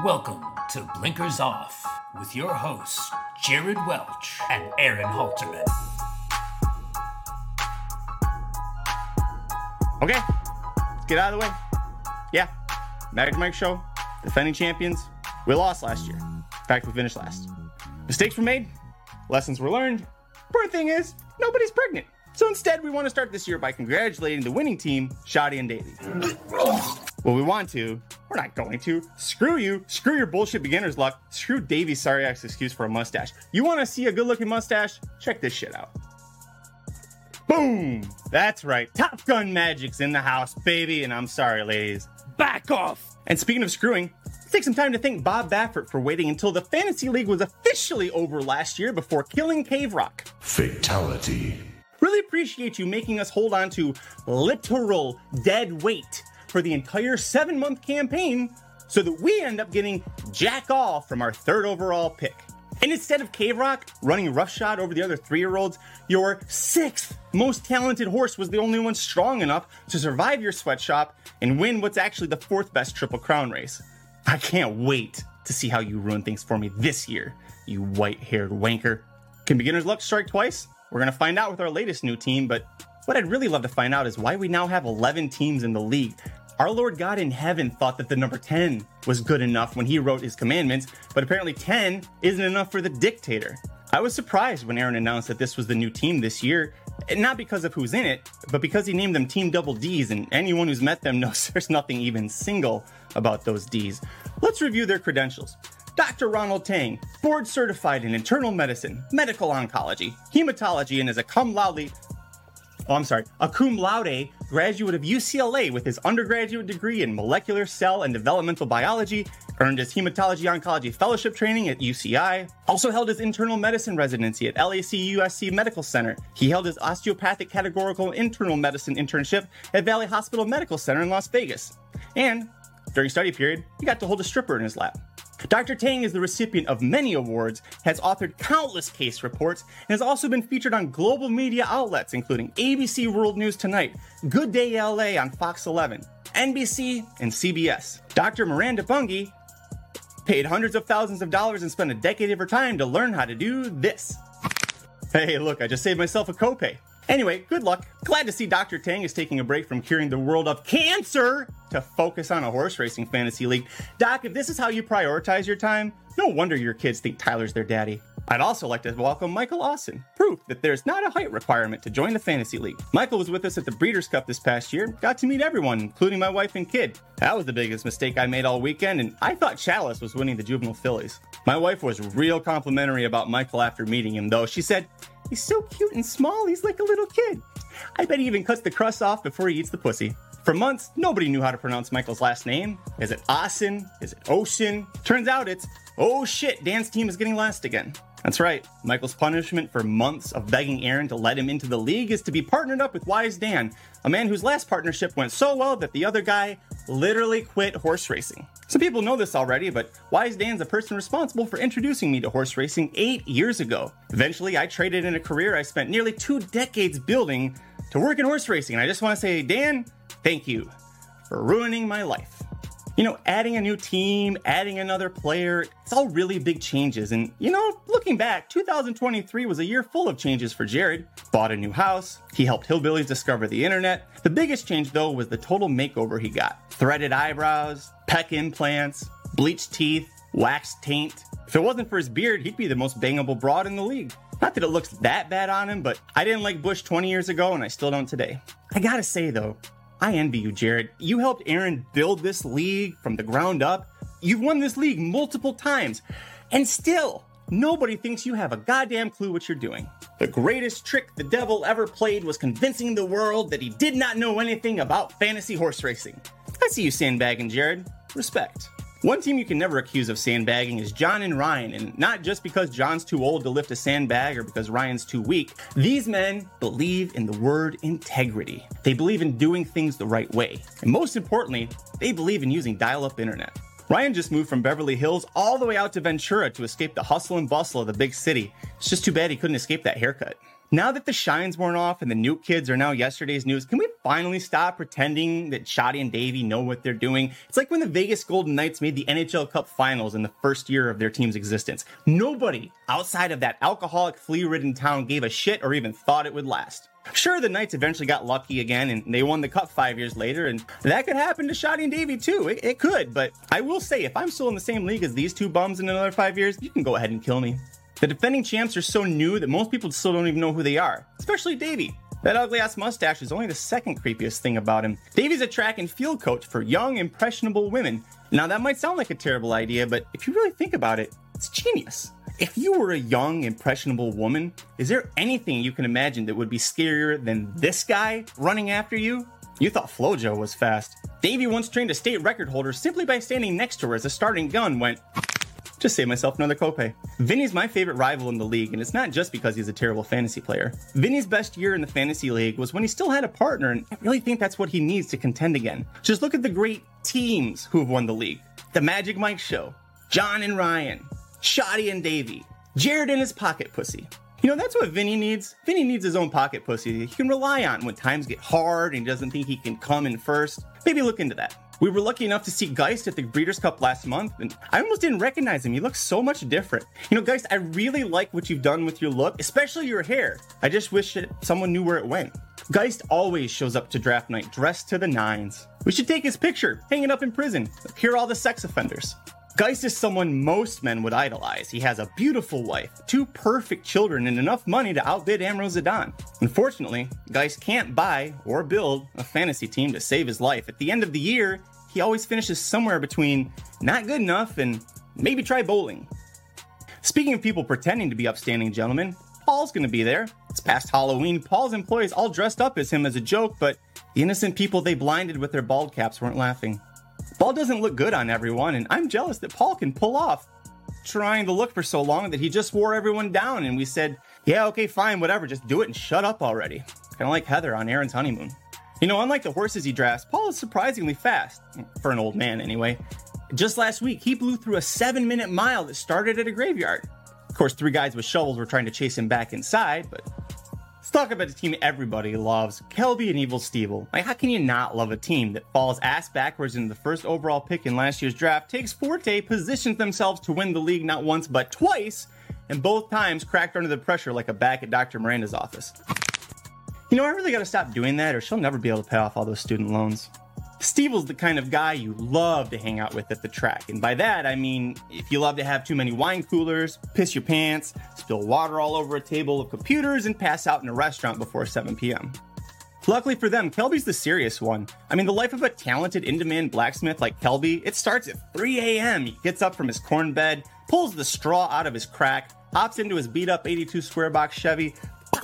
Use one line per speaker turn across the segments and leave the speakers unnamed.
Welcome to Blinkers Off with your hosts, Jared Welch and Aaron Halterman.
Okay, let's get out of the way. Yeah, Magic Mike Show, defending champions. We lost last year. In fact, we finished last. Mistakes were made, lessons were learned. Poor thing is, nobody's pregnant. So instead, we want to start this year by congratulating the winning team, Shoddy and Davey. well, we want to. We're not going to. Screw you. Screw your bullshit beginner's luck. Screw Davey's sorry ass excuse for a mustache. You want to see a good looking mustache? Check this shit out. Boom! That's right. Top Gun Magic's in the house, baby. And I'm sorry, ladies. Back off! And speaking of screwing, take some time to thank Bob Baffert for waiting until the Fantasy League was officially over last year before killing Cave Rock.
Fatality.
Really appreciate you making us hold on to literal dead weight for the entire seven month campaign so that we end up getting Jack All from our third overall pick. And instead of Cave Rock running roughshod over the other three year olds, your sixth most talented horse was the only one strong enough to survive your sweatshop and win what's actually the fourth best Triple Crown race. I can't wait to see how you ruin things for me this year, you white haired wanker. Can beginner's luck strike twice? We're going to find out with our latest new team, but what I'd really love to find out is why we now have 11 teams in the league. Our Lord God in heaven thought that the number 10 was good enough when he wrote his commandments, but apparently 10 isn't enough for the dictator. I was surprised when Aaron announced that this was the new team this year, not because of who's in it, but because he named them Team Double D's, and anyone who's met them knows there's nothing even single about those D's. Let's review their credentials. Dr. Ronald Tang, board certified in internal medicine, medical oncology, hematology, and is a cum laude. Oh, I'm sorry, a cum laude graduate of UCLA with his undergraduate degree in molecular cell and developmental biology, earned his hematology oncology fellowship training at UCI, also held his internal medicine residency at LAC USC Medical Center. He held his osteopathic categorical internal medicine internship at Valley Hospital Medical Center in Las Vegas. And during study period, he got to hold a stripper in his lap. Dr. Tang is the recipient of many awards, has authored countless case reports, and has also been featured on global media outlets including ABC World News Tonight, Good Day LA on Fox 11, NBC, and CBS. Dr. Miranda Bungie paid hundreds of thousands of dollars and spent a decade of her time to learn how to do this. Hey, look, I just saved myself a copay. Anyway, good luck. Glad to see Dr. Tang is taking a break from curing the world of cancer to focus on a horse racing fantasy league. Doc, if this is how you prioritize your time, no wonder your kids think Tyler's their daddy. I'd also like to welcome Michael Austin, proof that there's not a height requirement to join the fantasy league. Michael was with us at the Breeders' Cup this past year, got to meet everyone, including my wife and kid. That was the biggest mistake I made all weekend, and I thought Chalice was winning the juvenile fillies. My wife was real complimentary about Michael after meeting him, though. She said, He's so cute and small, he's like a little kid. I bet he even cuts the crust off before he eats the pussy. For months, nobody knew how to pronounce Michael's last name. Is it Austin? Is it Ocean? Turns out it's, oh shit, Dan's team is getting last again. That's right. Michael's punishment for months of begging Aaron to let him into the league is to be partnered up with Wise Dan, a man whose last partnership went so well that the other guy literally quit horse racing. Some people know this already, but Wise Dan's the person responsible for introducing me to horse racing eight years ago. Eventually, I traded in a career I spent nearly two decades building to work in horse racing, and I just want to say, Dan, thank you for ruining my life. You know, adding a new team, adding another player, it's all really big changes. And, you know, looking back, 2023 was a year full of changes for Jared. Bought a new house, he helped hillbillies discover the internet. The biggest change, though, was the total makeover he got threaded eyebrows, pec implants, bleached teeth, waxed taint. If it wasn't for his beard, he'd be the most bangable broad in the league. Not that it looks that bad on him, but I didn't like Bush 20 years ago and I still don't today. I gotta say though, I envy you, Jared. You helped Aaron build this league from the ground up. You've won this league multiple times, and still, nobody thinks you have a goddamn clue what you're doing. The greatest trick the devil ever played was convincing the world that he did not know anything about fantasy horse racing. I see you sandbagging, Jared. Respect. One team you can never accuse of sandbagging is John and Ryan, and not just because John's too old to lift a sandbag or because Ryan's too weak. These men believe in the word integrity. They believe in doing things the right way. And most importantly, they believe in using dial up internet. Ryan just moved from Beverly Hills all the way out to Ventura to escape the hustle and bustle of the big city. It's just too bad he couldn't escape that haircut. Now that the shine's worn off and the Nuke kids are now yesterday's news, can we finally stop pretending that Shotty and Davey know what they're doing? It's like when the Vegas Golden Knights made the NHL Cup finals in the first year of their team's existence. Nobody outside of that alcoholic, flea ridden town gave a shit or even thought it would last. Sure, the Knights eventually got lucky again and they won the cup five years later, and that could happen to Shotty and Davey too. It, it could, but I will say, if I'm still in the same league as these two bums in another five years, you can go ahead and kill me. The defending champs are so new that most people still don't even know who they are, especially Davey. That ugly ass mustache is only the second creepiest thing about him. Davey's a track and field coach for young, impressionable women. Now, that might sound like a terrible idea, but if you really think about it, it's genius. If you were a young, impressionable woman, is there anything you can imagine that would be scarier than this guy running after you? You thought Flojo was fast. Davey once trained a state record holder simply by standing next to her as a starting gun went just save myself another copay. Vinny's my favorite rival in the league, and it's not just because he's a terrible fantasy player. Vinny's best year in the fantasy league was when he still had a partner, and I really think that's what he needs to contend again. Just look at the great teams who have won the league. The Magic Mike Show, John and Ryan, Shotty and Davey, Jared and his pocket pussy. You know, that's what Vinny needs. Vinny needs his own pocket pussy he can rely on when times get hard and he doesn't think he can come in first. Maybe look into that. We were lucky enough to see Geist at the Breeders' Cup last month, and I almost didn't recognize him. He looks so much different. You know, Geist, I really like what you've done with your look, especially your hair. I just wish that someone knew where it went. Geist always shows up to draft night dressed to the nines. We should take his picture, hanging up in prison. Here are all the sex offenders. Geist is someone most men would idolize. He has a beautiful wife, two perfect children, and enough money to outbid Amr Zedan. Unfortunately, Geist can't buy or build a fantasy team to save his life. At the end of the year, he always finishes somewhere between not good enough and maybe try bowling. Speaking of people pretending to be upstanding gentlemen, Paul's gonna be there. It's past Halloween. Paul's employees all dressed up as him as a joke, but the innocent people they blinded with their bald caps weren't laughing. Paul doesn't look good on everyone, and I'm jealous that Paul can pull off trying to look for so long that he just wore everyone down, and we said, yeah, okay, fine, whatever, just do it and shut up already. Kind of like Heather on Aaron's honeymoon. You know, unlike the horses he drafts, Paul is surprisingly fast, for an old man anyway. Just last week, he blew through a seven minute mile that started at a graveyard. Of course, three guys with shovels were trying to chase him back inside, but let's talk about the team everybody loves Kelby and Evil Stevel. Like, how can you not love a team that falls ass backwards into the first overall pick in last year's draft, takes Forte, positions themselves to win the league not once but twice, and both times cracked under the pressure like a back at Dr. Miranda's office? You know, I really gotta stop doing that, or she'll never be able to pay off all those student loans. Stevel's the kind of guy you love to hang out with at the track. And by that, I mean if you love to have too many wine coolers, piss your pants, spill water all over a table of computers, and pass out in a restaurant before 7 p.m. Luckily for them, Kelby's the serious one. I mean, the life of a talented in demand blacksmith like Kelby, it starts at 3 a.m. He gets up from his corn bed, pulls the straw out of his crack, hops into his beat up 82 square box Chevy,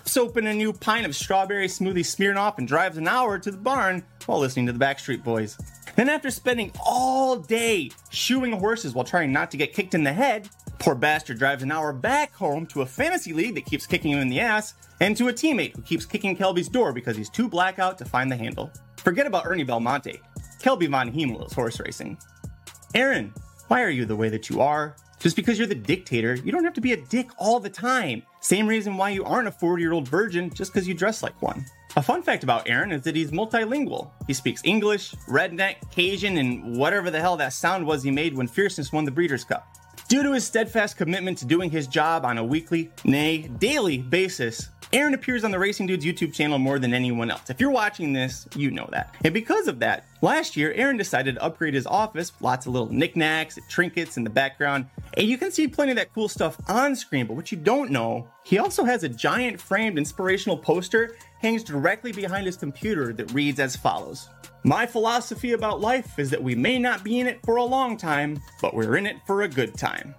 pops open a new pint of strawberry smoothie Smirnoff and drives an hour to the barn while listening to the Backstreet Boys. Then, after spending all day shoeing horses while trying not to get kicked in the head, poor bastard drives an hour back home to a fantasy league that keeps kicking him in the ass, and to a teammate who keeps kicking Kelby's door because he's too blackout to find the handle. Forget about Ernie Belmonte. Kelby Von Hiemel is horse racing. Aaron, why are you the way that you are? Just because you're the dictator, you don't have to be a dick all the time. Same reason why you aren't a 40 year old virgin just because you dress like one. A fun fact about Aaron is that he's multilingual. He speaks English, redneck, Cajun, and whatever the hell that sound was he made when Fierceness won the Breeders' Cup. Due to his steadfast commitment to doing his job on a weekly, nay, daily basis, Aaron appears on the Racing Dudes YouTube channel more than anyone else. If you're watching this, you know that. And because of that, last year, Aaron decided to upgrade his office lots of little knickknacks, trinkets in the background, and you can see plenty of that cool stuff on screen. But what you don't know, he also has a giant framed inspirational poster hangs directly behind his computer that reads as follows. My philosophy about life is that we may not be in it for a long time, but we're in it for a good time.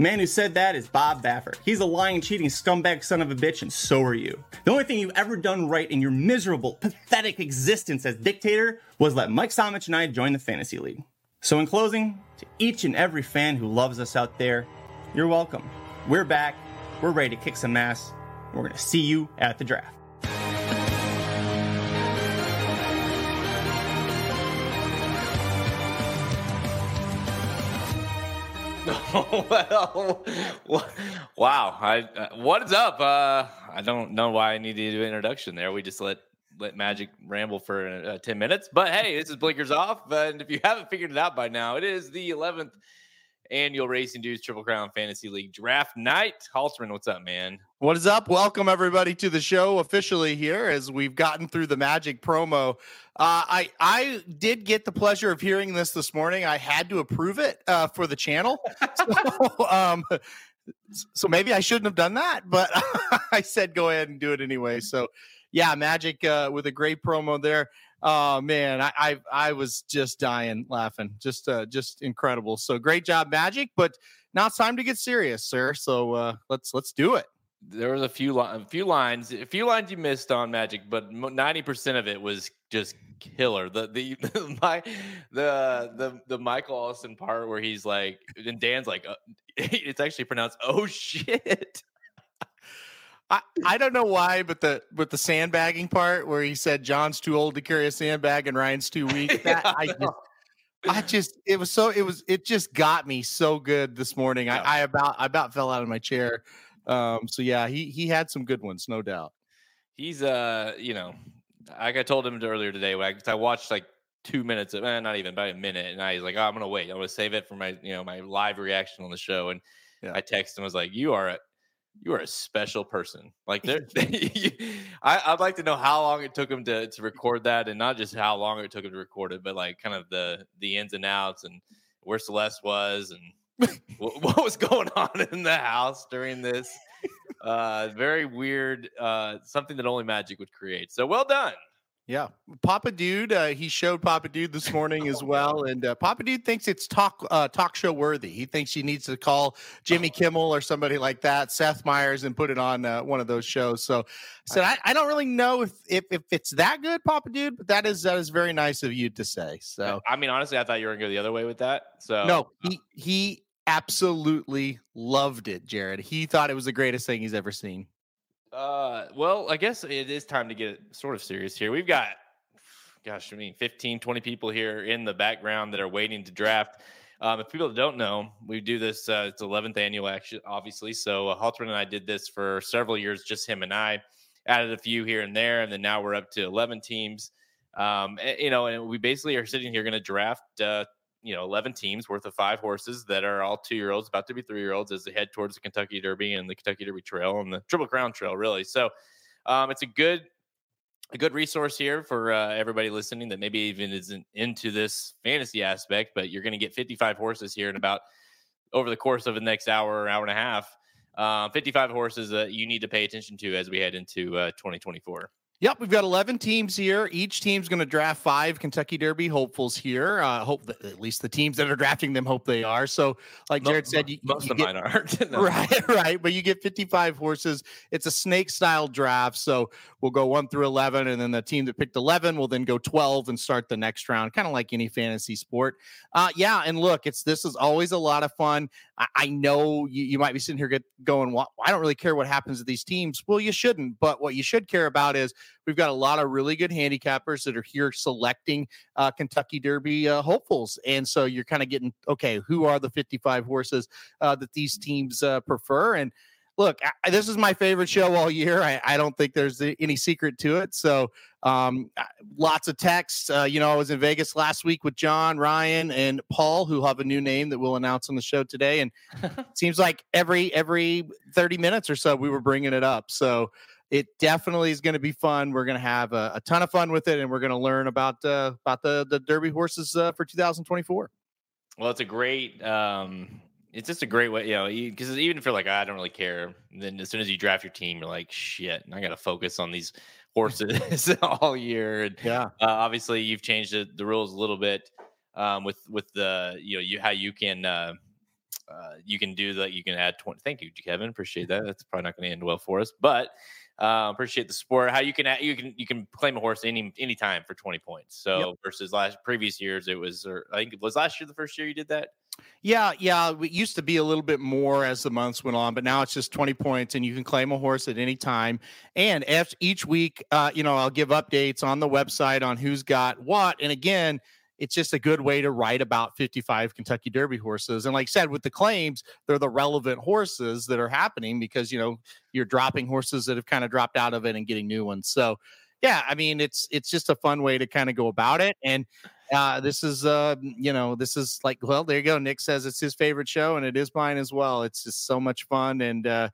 Man who said that is Bob Baffert. He's a lying, cheating scumbag son of a bitch, and so are you. The only thing you've ever done right in your miserable, pathetic existence as dictator was let Mike Somich and I join the fantasy league. So, in closing, to each and every fan who loves us out there, you're welcome. We're back. We're ready to kick some ass. We're going to see you at the draft.
well, wow. I, uh, what is up? Uh, I don't know why I need to do an introduction there. We just let let Magic ramble for uh, 10 minutes. But hey, this is Blinkers Off. And if you haven't figured it out by now, it is the 11th annual Racing Dudes Triple Crown Fantasy League Draft Night. Halterman, what's up, man?
What is up? Welcome everybody to the show officially here as we've gotten through the Magic promo. Uh, I I did get the pleasure of hearing this this morning. I had to approve it uh, for the channel, so, um, so maybe I shouldn't have done that, but I said go ahead and do it anyway. So yeah, Magic uh, with a great promo there. Oh man, I, I, I was just dying laughing, just uh, just incredible. So great job, Magic. But now it's time to get serious, sir. So uh, let's let's do it.
There was a few li- a few lines, a few lines you missed on Magic, but ninety percent of it was just killer. The the my the the the Michael Allison part where he's like, and Dan's like, uh, it's actually pronounced "oh shit."
I, I don't know why, but the but the sandbagging part where he said John's too old to carry a sandbag and Ryan's too weak. That yeah, I, just, I just it was so it was it just got me so good this morning. Yeah. I, I about I about fell out of my chair. Um, so yeah, he he had some good ones, no doubt.
He's uh, you know, like I told him earlier today, I, I watched like two minutes of, eh, not even about a minute, and I was like, oh, I'm gonna wait. I'm gonna save it for my you know my live reaction on the show. And yeah. I texted him, I was like, you are a you are a special person. Like there, I, would like to know how long it took him to to record that, and not just how long it took him to record it, but like kind of the the ins and outs and where Celeste was and what, what was going on in the house during this. Uh, very weird. Uh, something that only Magic would create. So well done.
Yeah, Papa Dude. Uh, he showed Papa Dude this morning as oh, well, and uh, Papa Dude thinks it's talk uh, talk show worthy. He thinks he needs to call Jimmy Kimmel or somebody like that, Seth Meyers, and put it on uh, one of those shows. So, I said I, I, don't really know if, if if it's that good, Papa Dude, but that is that is very nice of you to say. So,
I mean, honestly, I thought you were gonna go the other way with that. So,
no, he he absolutely loved it, Jared. He thought it was the greatest thing he's ever seen.
Uh, well, I guess it is time to get sort of serious here. We've got, gosh, I mean, 15, 20 people here in the background that are waiting to draft. Um, if people don't know, we do this, uh, it's 11th annual action, obviously. So uh, and I did this for several years, just him and I added a few here and there. And then now we're up to 11 teams. Um, and, you know, and we basically are sitting here going to draft uh, you know 11 teams worth of five horses that are all two year olds about to be three year olds as they head towards the kentucky derby and the kentucky derby trail and the triple crown trail really. So um, it's a good a good resource here for uh, everybody listening that maybe even isn't into this fantasy aspect but you're going to get 55 horses here in about over the course of the next hour or hour and a half uh, 55 horses that you need to pay attention to as we head into uh, 2024
Yep, we've got 11 teams here. Each team's going to draft five Kentucky Derby hopefuls here. Uh, hope that at least the teams that are drafting them hope they are. So, like Jared said, you,
most
you
of get, mine aren't.
no. Right, right. But you get 55 horses. It's a snake style draft. So we'll go one through 11, and then the team that picked 11 will then go 12 and start the next round, kind of like any fantasy sport. Uh, yeah, and look, it's this is always a lot of fun. I, know you, you might be sitting here get, going, well, I don't really care what happens to these teams. Well, you shouldn't. But what you should care about is we've got a lot of really good handicappers that are here selecting uh, Kentucky Derby uh, hopefuls. And so you're kind of getting, okay, who are the 55 horses uh, that these teams uh, prefer? And look, I, this is my favorite show all year. I, I don't think there's any secret to it. So, um, lots of texts. Uh, you know, I was in Vegas last week with John, Ryan, and Paul, who have a new name that we'll announce on the show today. And seems like every every 30 minutes or so we were bringing it up. So it definitely is going to be fun. We're going to have a, a, ton of fun with it, and we're going to learn about uh, about the the Derby horses uh, for 2024.
Well, it's a great um, it's just a great way, you know, because even if you're like, I don't really care, then as soon as you draft your team, you're like, shit, I got to focus on these horses all year. And
yeah,
uh, obviously you've changed the, the, rules a little bit um, with with the you know you how you can uh, uh, you can do that. You can add twenty. Thank you, Kevin. Appreciate that. That's probably not going to end well for us, but uh, appreciate the support. How you can you can you can claim a horse any any time for twenty points. So yep. versus last previous years, it was or I think it was last year the first year you did that.
Yeah, yeah. It used to be a little bit more as the months went on, but now it's just 20 points and you can claim a horse at any time. And each week, uh, you know, I'll give updates on the website on who's got what. And again, it's just a good way to write about 55 Kentucky Derby horses. And like I said, with the claims, they're the relevant horses that are happening because you know you're dropping horses that have kind of dropped out of it and getting new ones. So yeah, I mean it's it's just a fun way to kind of go about it. And uh, this is uh, you know, this is like, well, there you go. Nick says it's his favorite show, and it is mine as well. It's just so much fun, and uh,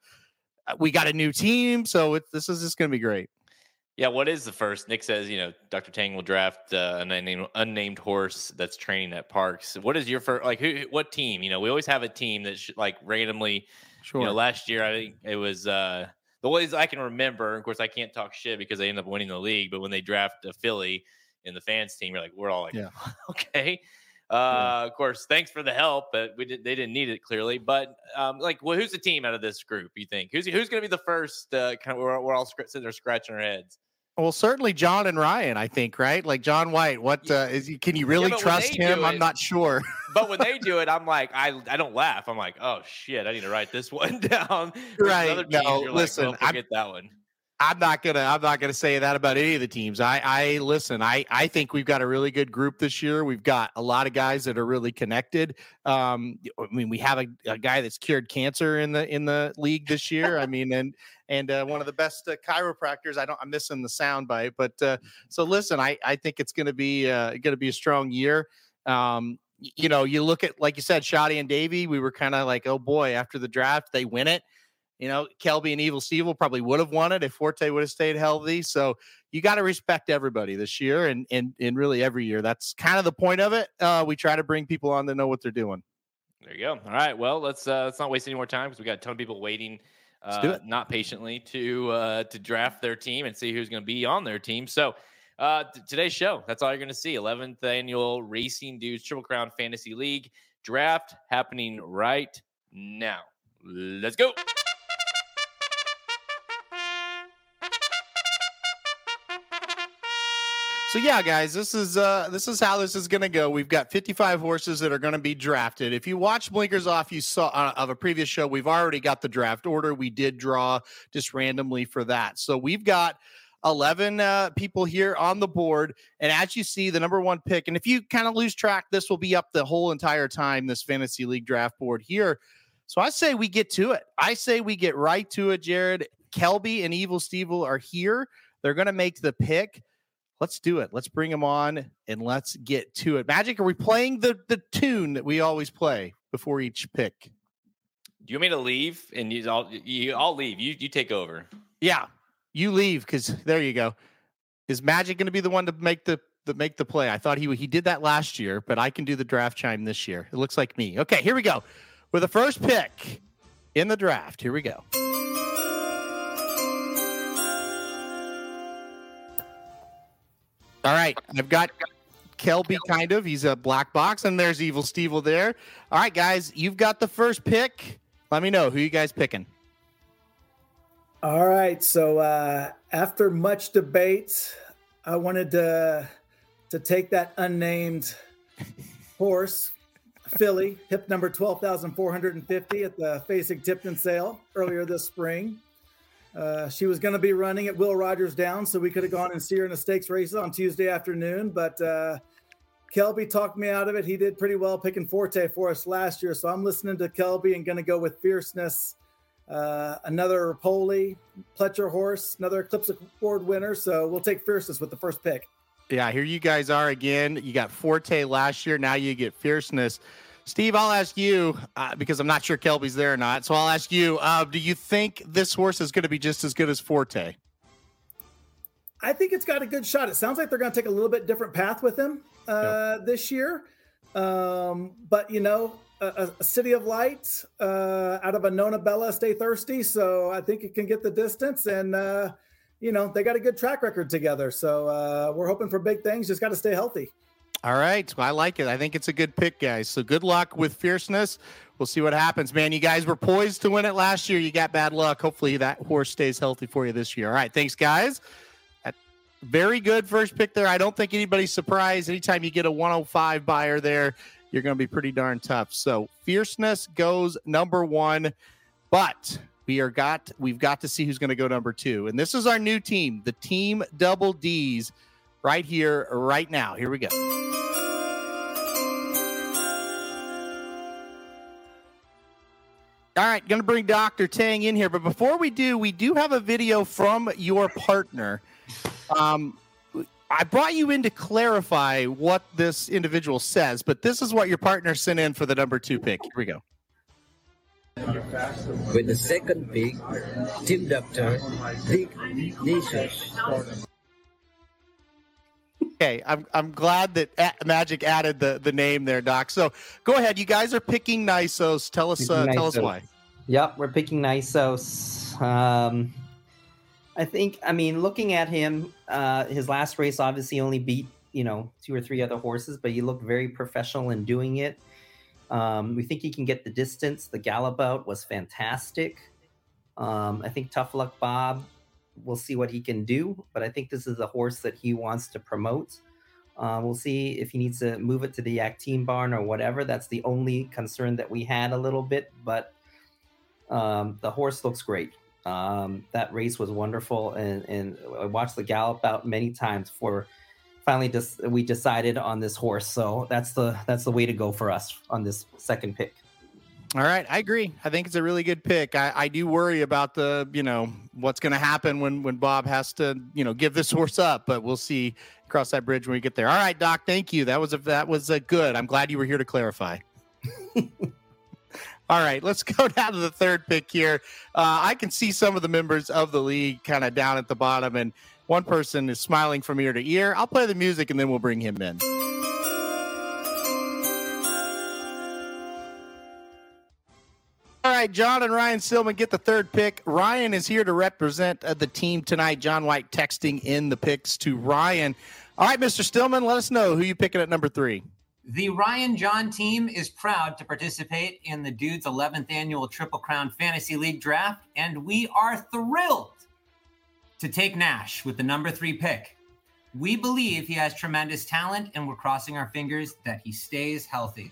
we got a new team, so it, this is just going to be great.
Yeah, what is the first? Nick says, you know, Dr. Tang will draft uh, an unnamed, unnamed horse that's training at parks. What is your first, like, who, what team? You know, we always have a team that, sh- like, randomly, sure. you know, last year, I think it was, uh, the ways I can remember, of course, I can't talk shit because they end up winning the league, but when they draft a filly in the fans team, you're like, we're all like, yeah. okay. Uh, yeah. Of course, thanks for the help, but we did, they didn't need it clearly. But um, like, well, who's the team out of this group? You think who's who's going to be the first? Uh, kind of, we're, we're all sitting there scratching our heads.
Well, certainly John and Ryan, I think, right? Like John White. What uh, is he? Can you really yeah, trust him? It, I'm not sure.
but when they do it, I'm like, I I don't laugh. I'm like, oh shit, I need to write this one down.
right? No, listen,
like, well, forget that one.
I'm not gonna I'm not gonna say that about any of the teams. I I listen. I I think we've got a really good group this year. We've got a lot of guys that are really connected. Um, I mean, we have a, a guy that's cured cancer in the in the league this year. I mean, and and uh, one of the best uh, chiropractors. I don't I'm missing the sound bite, but uh, so listen. I I think it's gonna be uh, gonna be a strong year. Um, you know, you look at like you said, Shotty and Davy. We were kind of like, oh boy, after the draft, they win it you know, Kelby and Evil Steve probably would have won it if Forte would have stayed healthy. So you got to respect everybody this year and, and and really every year. That's kind of the point of it. Uh, we try to bring people on to know what they're doing.
There you go. All right. Well, let's uh, let's not waste any more time because we got a ton of people waiting, uh, not patiently to uh, to draft their team and see who's going to be on their team. So uh, t- today's show, that's all you're going to see. 11th annual Racing Dudes Triple Crown Fantasy League draft happening right now. Let's go.
So yeah, guys, this is uh this is how this is going to go. We've got 55 horses that are going to be drafted. If you watch Blinkers Off, you saw uh, of a previous show, we've already got the draft order. We did draw just randomly for that. So we've got 11 uh, people here on the board. And as you see, the number one pick, and if you kind of lose track, this will be up the whole entire time, this fantasy league draft board here. So I say we get to it. I say we get right to it, Jared. Kelby and Evil Steve are here. They're going to make the pick let's do it. Let's bring them on and let's get to it. Magic, are we playing the the tune that we always play before each pick?
Do you want me to leave and you all you all leave? You you take over.
Yeah, you leave because there you go. Is Magic going to be the one to make the the make the play? I thought he he did that last year, but I can do the draft chime this year. It looks like me. Okay, here we go with the first pick in the draft. Here we go. All right, I've got Kelby kind of. He's a black box, and there's Evil Steve there. All right, guys, you've got the first pick. Let me know who you guys picking.
All right, so uh, after much debate, I wanted to to take that unnamed horse, filly, hip number twelve thousand four hundred and fifty at the Fasig-Tipton sale earlier this spring. Uh, she was going to be running at Will Rogers down, so we could have gone and see her in the stakes races on Tuesday afternoon. But uh, Kelby talked me out of it. He did pretty well picking Forte for us last year, so I'm listening to Kelby and going to go with Fierceness. Uh, another Poli, Pletcher horse, another Eclipse Award winner. So we'll take Fierceness with the first pick.
Yeah, here you guys are again. You got Forte last year. Now you get Fierceness. Steve, I'll ask you uh, because I'm not sure Kelby's there or not. So I'll ask you: uh, Do you think this horse is going to be just as good as Forte?
I think it's got a good shot. It sounds like they're going to take a little bit different path with him uh, yep. this year. Um, but you know, a, a City of Light uh, out of a Nonna Bella, stay thirsty. So I think it can get the distance, and uh, you know they got a good track record together. So uh, we're hoping for big things. Just got to stay healthy.
All right. I like it. I think it's a good pick, guys. So good luck with fierceness. We'll see what happens, man. You guys were poised to win it last year. You got bad luck. Hopefully that horse stays healthy for you this year. All right. Thanks, guys. Very good first pick there. I don't think anybody's surprised. Anytime you get a 105 Beyer there, you're going to be pretty darn tough. So fierceness goes number one, but we are got we've got to see who's going to go number two. And this is our new team, the team double D's right here, right now. Here we go. All right, going to bring Dr. Tang in here. But before we do, we do have a video from your partner. Um, I brought you in to clarify what this individual says, but this is what your partner sent in for the number two pick. Here we go.
With the second pick, Team Doctor Dick Nicious.
Okay, I'm I'm glad that A- Magic added the, the name there, Doc. So go ahead. You guys are picking Nysos. Tell us uh,
Picking
tell us why.
Yep, we're picking Nysos. Um, I think, I mean, looking at him, uh, his last race obviously only beat, you know, two or three other horses, but he looked very professional in doing it. Um, we think he can get the distance. The gallop out was fantastic. Um, I think Tough Luck Bob, we'll see what he can do, but I think this is a horse that he wants to promote. Uh, we'll see if he needs to move it to the Yakteen barn or whatever. That's the only concern that we had a little bit, but um, the horse looks great. Um, that race was wonderful, and, and I watched the gallop out many times before finally just we decided on this horse. So that's the that's the way to go for us on this second pick.
All right, I agree. I think it's a really good pick. I, I do worry about the, you know, what's going to happen when when Bob has to, you know, give this horse up, but we'll see. Cross that bridge when we get there. All right, Doc. Thank you. That was a that was a good. I'm glad you were here to clarify. All right, let's go down to the third pick here. Uh, I can see some of the members of the league kind of down at the bottom, and one person is smiling from ear to ear. I'll play the music and then we'll bring him in. All right, John and Ryan Stillman get the third pick. Ryan is here to represent uh, the team tonight. John White texting in the picks to Ryan. All right, Mr. Stillman, let us know who you picking at number three.
The Ryan John team is proud to participate in the Dudes 11th annual Triple Crown Fantasy League draft, and we are thrilled to take Nash with the number three pick. We believe he has tremendous talent, and we're crossing our fingers that he stays healthy.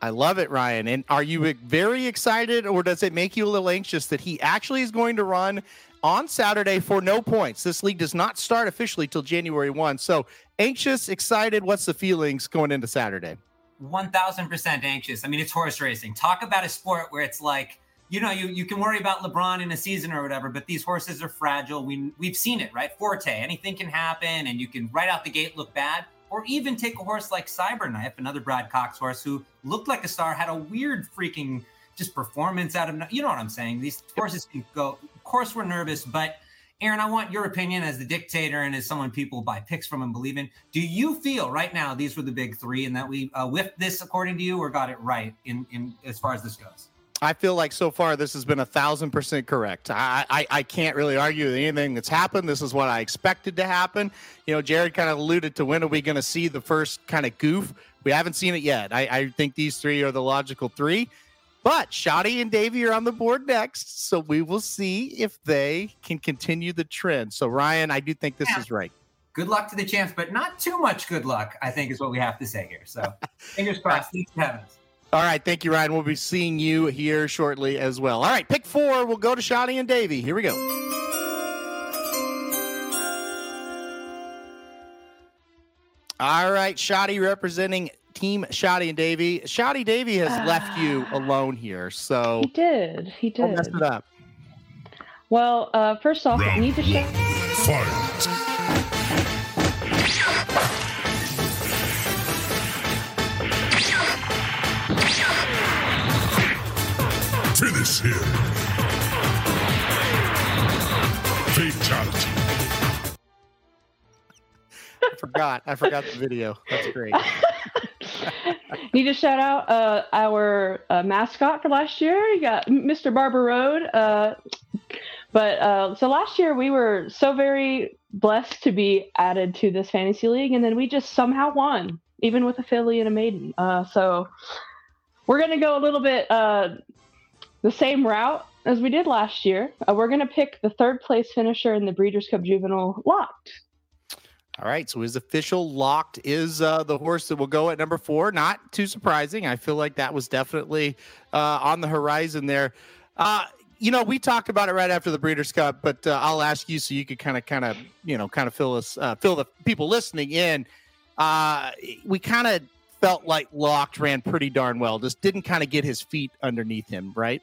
I love it, Ryan. And are you very excited, or does it make you a little anxious that he actually is going to run on Saturday for no points? This league does not start officially till January 1. So, anxious, excited. What's the feelings going into Saturday?
1000% anxious. I mean, it's horse racing. Talk about a sport where it's like, you know, you, you can worry about LeBron in a season or whatever, but these horses are fragile. We, we've seen it, right? Forte, anything can happen, and you can right out the gate look bad. Or even take a horse like Cyberknife, another Brad Cox horse who looked like a star, had a weird freaking just performance out of, you know what I'm saying? These horses can go, of course, we're nervous, but Aaron, I want your opinion as the dictator and as someone people buy picks from and believe in. Do you feel right now these were the big three and that we uh, whiffed this according to you or got it right in, in as far as this goes?
I feel like so far this has been a thousand percent correct. I, I I can't really argue with anything that's happened. This is what I expected to happen. You know, Jared kind of alluded to when are we going to see the first kind of goof? We haven't seen it yet. I, I think these three are the logical three. But Shoddy and Davey are on the board next, so we will see if they can continue the trend. So Ryan, I do think this
Yeah.
is right.
Good luck to the champs, but not too much good luck, I think is what we have to say here. So fingers crossed. Thanks us.
All right, thank you, Ryan. We'll be seeing you here shortly as well. All right, pick four. We'll go to Shoddy and Davey. Here we go. All right, Shoddy representing Team Shoddy and Davey. Shoddy Davey has left you alone here, so
He did. He
don't mess
did.
it up.
Well, uh, first off, I need to
one.
shout.
Fight. Finish him. Fatality.
I forgot. I forgot the video. That's great.
need to shout out uh, our uh, mascot for last year. You got Mr. Barber Road. Uh, but uh, so last year we were so very blessed to be added to this fantasy league, and then we just somehow won, even with a filly and a maiden. Uh, so we're gonna go a little bit uh, the same route as we did last year. Uh, we're gonna pick the third place finisher in the Breeders' Cup Juvenile locked.
All right, so his official locked is uh, the horse that will go at number four. Not too surprising. I feel like that was definitely uh, on the horizon there. Uh, you know, we talked about it right after the Breeders' Cup, but uh, I'll ask you so you could kind of, kind of, you know, kind of fill us, uh, fill the people listening in. Uh, we kind of felt like locked ran pretty darn well. Just didn't kind of get his feet underneath him, right?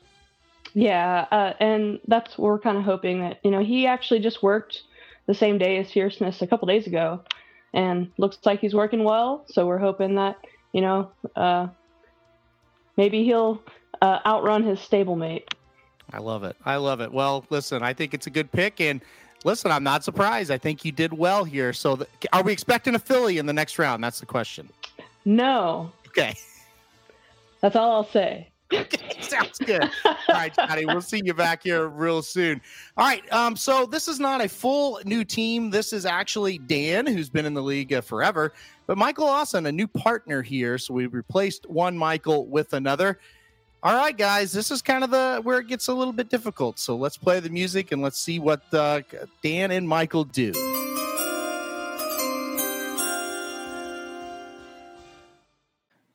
Yeah, uh, and that's we're kind of hoping that you know he actually just worked the same day as Fierceness a couple days ago, and looks like he's working well. So we're hoping that you know uh, maybe he'll uh, outrun his stablemate.
I love it. I love it. Well, listen, I think it's a good pick, and listen, I'm not surprised. I think you did well here. So, the, are we expecting a filly in the next round? That's the question.
No,
Okay.
that's all I'll say.
Okay, sounds good. All right, Johnny, we'll see you back here real soon. All right, um, so this is not a full new team. This is actually Dan, who's been in the league uh, forever, but Michael Lawson, a new partner here. So we replaced one Michael with another. All right, guys, this is kind of the where it gets a little bit difficult. So let's play the music and let's see what uh, Dan and Michael do.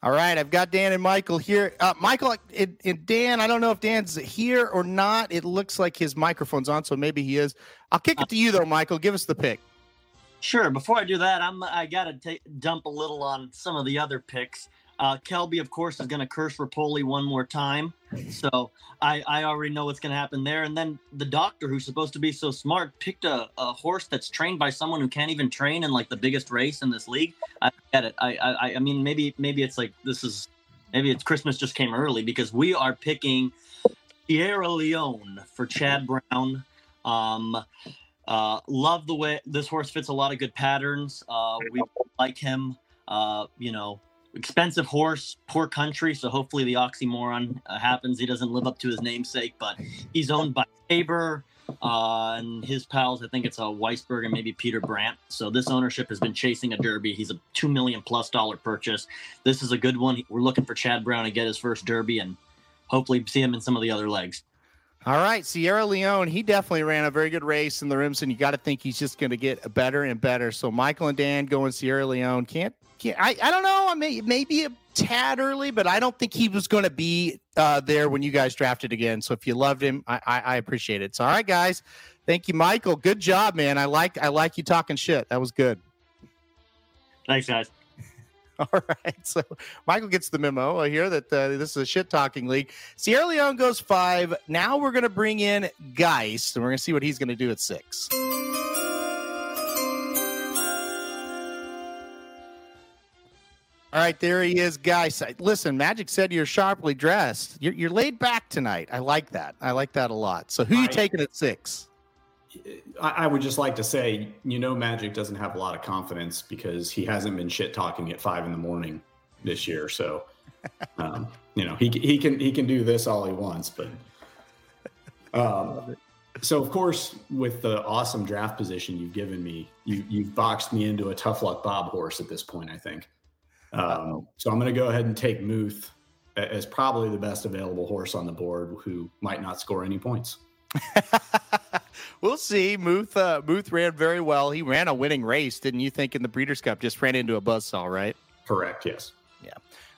All right, I've got Dan and Michael here. Uh, Michael and, and Dan, I don't know if Dan's here or not. It looks like his microphone's on, so maybe he is. I'll kick it to you though, Michael. Give us the pick.
Sure. Before I do that, I'm I gotta ta- dump a little on some of the other picks. Uh, Kelby, of course, is going to curse Repole one more time, so I I already know what's going to happen there. And then the doctor, who's supposed to be so smart, picked a, a horse that's trained by someone who can't even train in like the biggest race in this league. I get it. I I I mean maybe maybe it's like this is maybe it's Christmas just came early because we are picking Sierra Leone for Chad Brown. Um, uh, love the way this horse fits a lot of good patterns. Uh, we like him. Uh, you know, expensive horse, poor country. So hopefully the oxymoron uh, happens. He doesn't live up to his namesake, but he's owned by Tabor uh, and his pals. I think it's a Weisberg and maybe Peter Brant. So this ownership has been chasing a Derby. He's a two million plus dollar purchase. This is a good one. We're looking for Chad Brown to get his first Derby and hopefully see him in some of the other legs.
All right, Sierra Leone, he definitely ran a very good race in the Remsen, and you got to think he's just going to get better and better. So Michael and Dan going Sierra Leone can't, can't I, I don't know, I may maybe a tad early, but I don't think he was going to be uh, there when you guys drafted again. So if you loved him, I, I, I appreciate it. So all right, guys, thank you, Michael. Good job, man. I like I like you talking shit. That was good.
Thanks, guys.
All right. So Michael gets the memo here that uh, this is a shit talking league. Sierra Leone goes five. Now we're going to bring in Geist, and we're going to see what he's going to do at six. All right, there he is, guys. Listen, Magic said you're sharply dressed. You're, you're laid back tonight. I like that. I like that a lot. So, who you
I-
taking at six?
I, I would just like to say, you know, Magic doesn't have a lot of confidence because he hasn't been shit talking at five in the morning this year. So, um, you know, he he can he can do this all he wants, but. Um, so of course, with the awesome draft position you've given me, you you've boxed me into a tough luck Bob horse at this point. I think. Um, so I'm going to go ahead and take Muth as probably the best available horse on the board, who might not score any points.
We'll see. Muth uh, Muth ran very well. He ran a winning race, didn't you think, in the Breeders' Cup? Just ran into a buzzsaw, right?
Correct. Yes.
Yeah.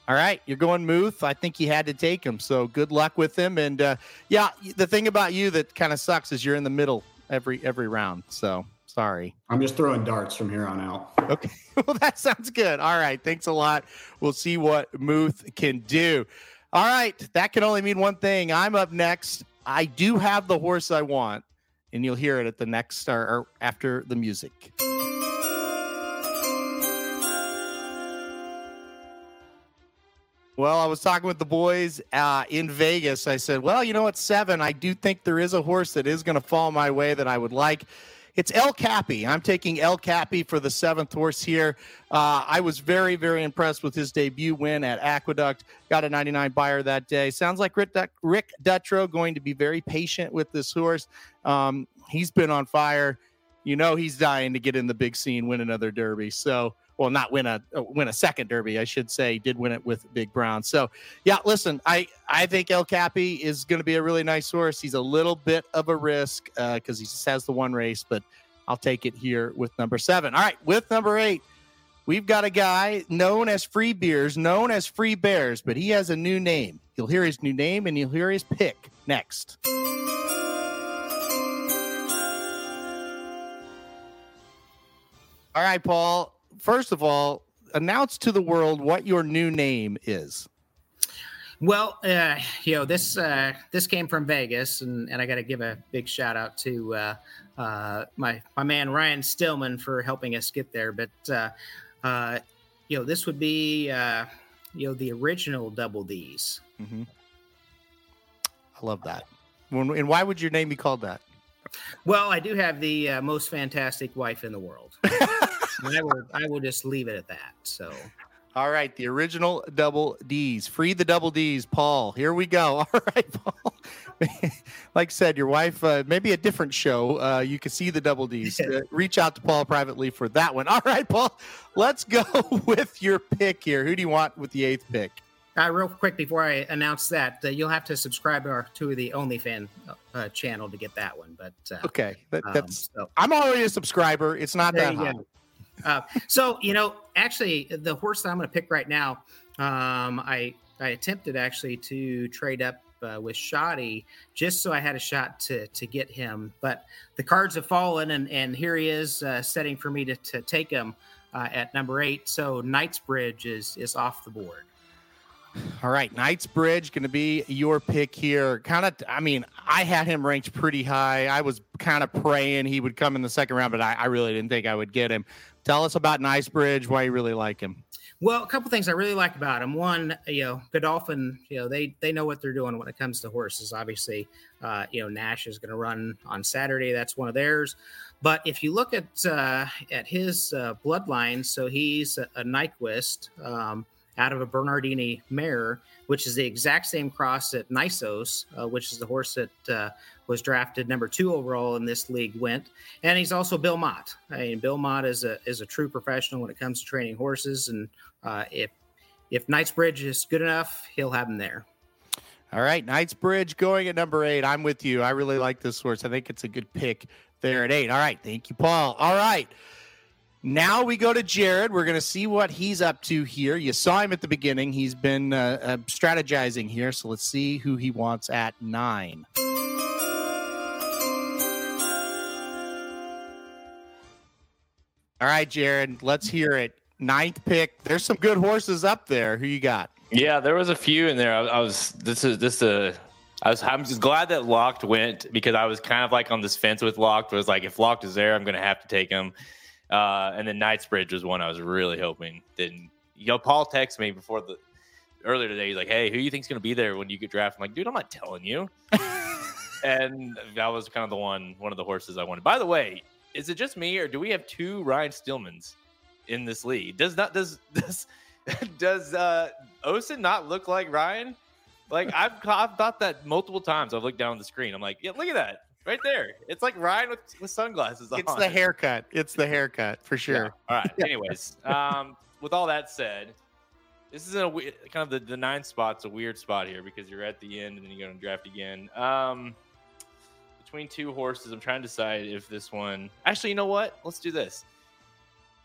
All right, you're going Muth. I think you had to take him. So good luck with him. And uh, yeah, the thing about you that kind of sucks is you're in the middle every every round. So sorry.
I'm just throwing darts from here on out.
Okay. well, that sounds good. All right. Thanks a lot. We'll see what Muth can do. All right. That can only mean one thing. I'm up next. I do have the horse I want, and you'll hear it at the next or, or after the music. Well, I was talking with the boys uh, in Vegas. I said, well, you know, at seven, I do think there is a horse that is going to fall my way that I would like. It's El Capi. I'm taking El Capi for the seventh horse here. Uh, I was very, very impressed with his debut win at Aqueduct. Got a 99 Beyer that day. Sounds like Rick, Rick Dutrow going to be very patient with this horse. Um, he's been on fire. You know he's dying to get in the big scene, win another Derby. So, well, not win a uh, win a second Derby, I should say. Did win it with Big Brown. So, yeah, listen, I I think El Capi is going to be a really nice horse. He's a little bit of a risk because he just has the one race, but I'll take it here with number seven. All right, with number eight, we've got a guy known as Free Beers, known as Free Bears, but he has a new name. You'll hear his new name and you'll hear his pick next. All right, Paul. First of all, announce to the world what your new name is.
Well, uh, you know this uh, this came from Vegas, and, and I got to give a big shout out to uh, uh, my my man Ryan Stillman for helping us get there. But uh, uh, you know this would be uh, you know the original Double D's.
Mm-hmm. I love that. When, and why would your name be called that?
Well, I do have the uh, most fantastic wife in the world. I will I will just leave it at that. So.
All right, the original double D's. Free the double D's, Paul. Here we go. All right, Paul. like I said, your wife, uh, maybe a different show. Uh, you can see the double D's. Uh, reach out to Paul privately for that one. All right, Paul. Let's go with your pick here. Who do you want with the eighth pick?
Uh, real quick before I announce that, uh, you'll have to subscribe to, our, to the OnlyFan uh, channel to get that one. But uh,
okay, that, that's. Um, so. I'm already a subscriber. It's not that high.
Uh, so you know, actually, the horse that I'm going to pick right now, um, I I attempted actually to trade up uh, with Shoddy just so I had a shot to to get him, but the cards have fallen, and and here he is uh, setting for me to to take him uh, at number eight. So Knightsbridge is is off the board.
All right, Knightsbridge going to be your pick here. Kind of, I mean, I had him ranked pretty high. I was kind of praying he would come in the second round, but I, I really didn't think I would get him. Tell us about Knightsbridge, why you really like him.
Well, a couple things I really like about him. One, you know, Godolphin, you know, they they know what they're doing when it comes to horses. Obviously, uh, you know, Nash is going to run on Saturday. That's one of theirs. But if you look at uh, at his uh, bloodline, so he's a, a Nyquist um, out of a Bernardini mare, which is the exact same cross that Nysos, uh, which is the horse that uh, was drafted number two overall in this league, went. And he's also Bill Mott. I mean, Bill Mott is a is a true professional when it comes to training horses, and uh, if if Knightsbridge is good enough, he'll have him there.
All right, Knightsbridge going at number eight. I'm with you. I really like this horse. I think it's a good pick there at eight. All right, thank you, Paul. All right. Now we go to Jared. We're going to see what he's up to here. You saw him at the beginning. He's been uh, uh, strategizing here. So let's see who he wants at nine. All right, Jared, let's hear it. Ninth pick. There's some good horses up there. Who you got?
Yeah, there was a few in there. I, I was this is this uh I was I'm just glad that Locked went because I was kind of like on this fence with Locked. Was like if Locked is there, I'm gonna have to take him. Uh, and then Knightsbridge was one I was really hoping didn't. You know, Paul texted me before the earlier today. He's like, "Hey, who you think's going to be there when you get drafted?" I'm like, "Dude, I'm not telling you." and that was kind of the one, one of the horses I wanted. By the way, is it just me or do we have two Ryan Stillmans in this league? Does not does does does uh Osen not look like Ryan? Like I've I've thought that multiple times. I've looked down the screen. I'm like, yeah, look at that right there. It's like Ryan with, with sunglasses on.
It's the haircut. It's the haircut for sure.
Yeah. All right. Anyways, um, with all that said, this is a kind of the, the nine spot's a weird spot here because you're at the end and then you go to draft again. Um, between two horses, I'm trying to decide if this one. Actually, you know what? Let's do this.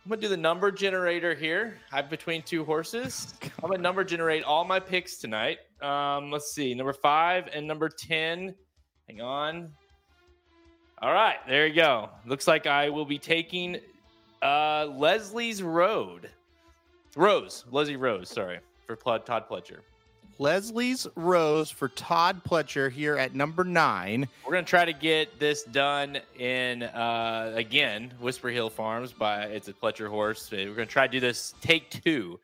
I'm gonna do the number generator here. I'm between two horses. I'm gonna number generate all my picks tonight. Um, let's see, number five and number ten. Hang on. All right, there you go. Looks like I will be taking uh, Leslie's Road. Rose, Leslie Rose, sorry, for Todd Pletcher.
Leslie's Rose for Todd Pletcher here at number nine.
We're gonna try to get this done in uh, again Whisper Hill Farms by it's a Pletcher horse. We're gonna try to do this take two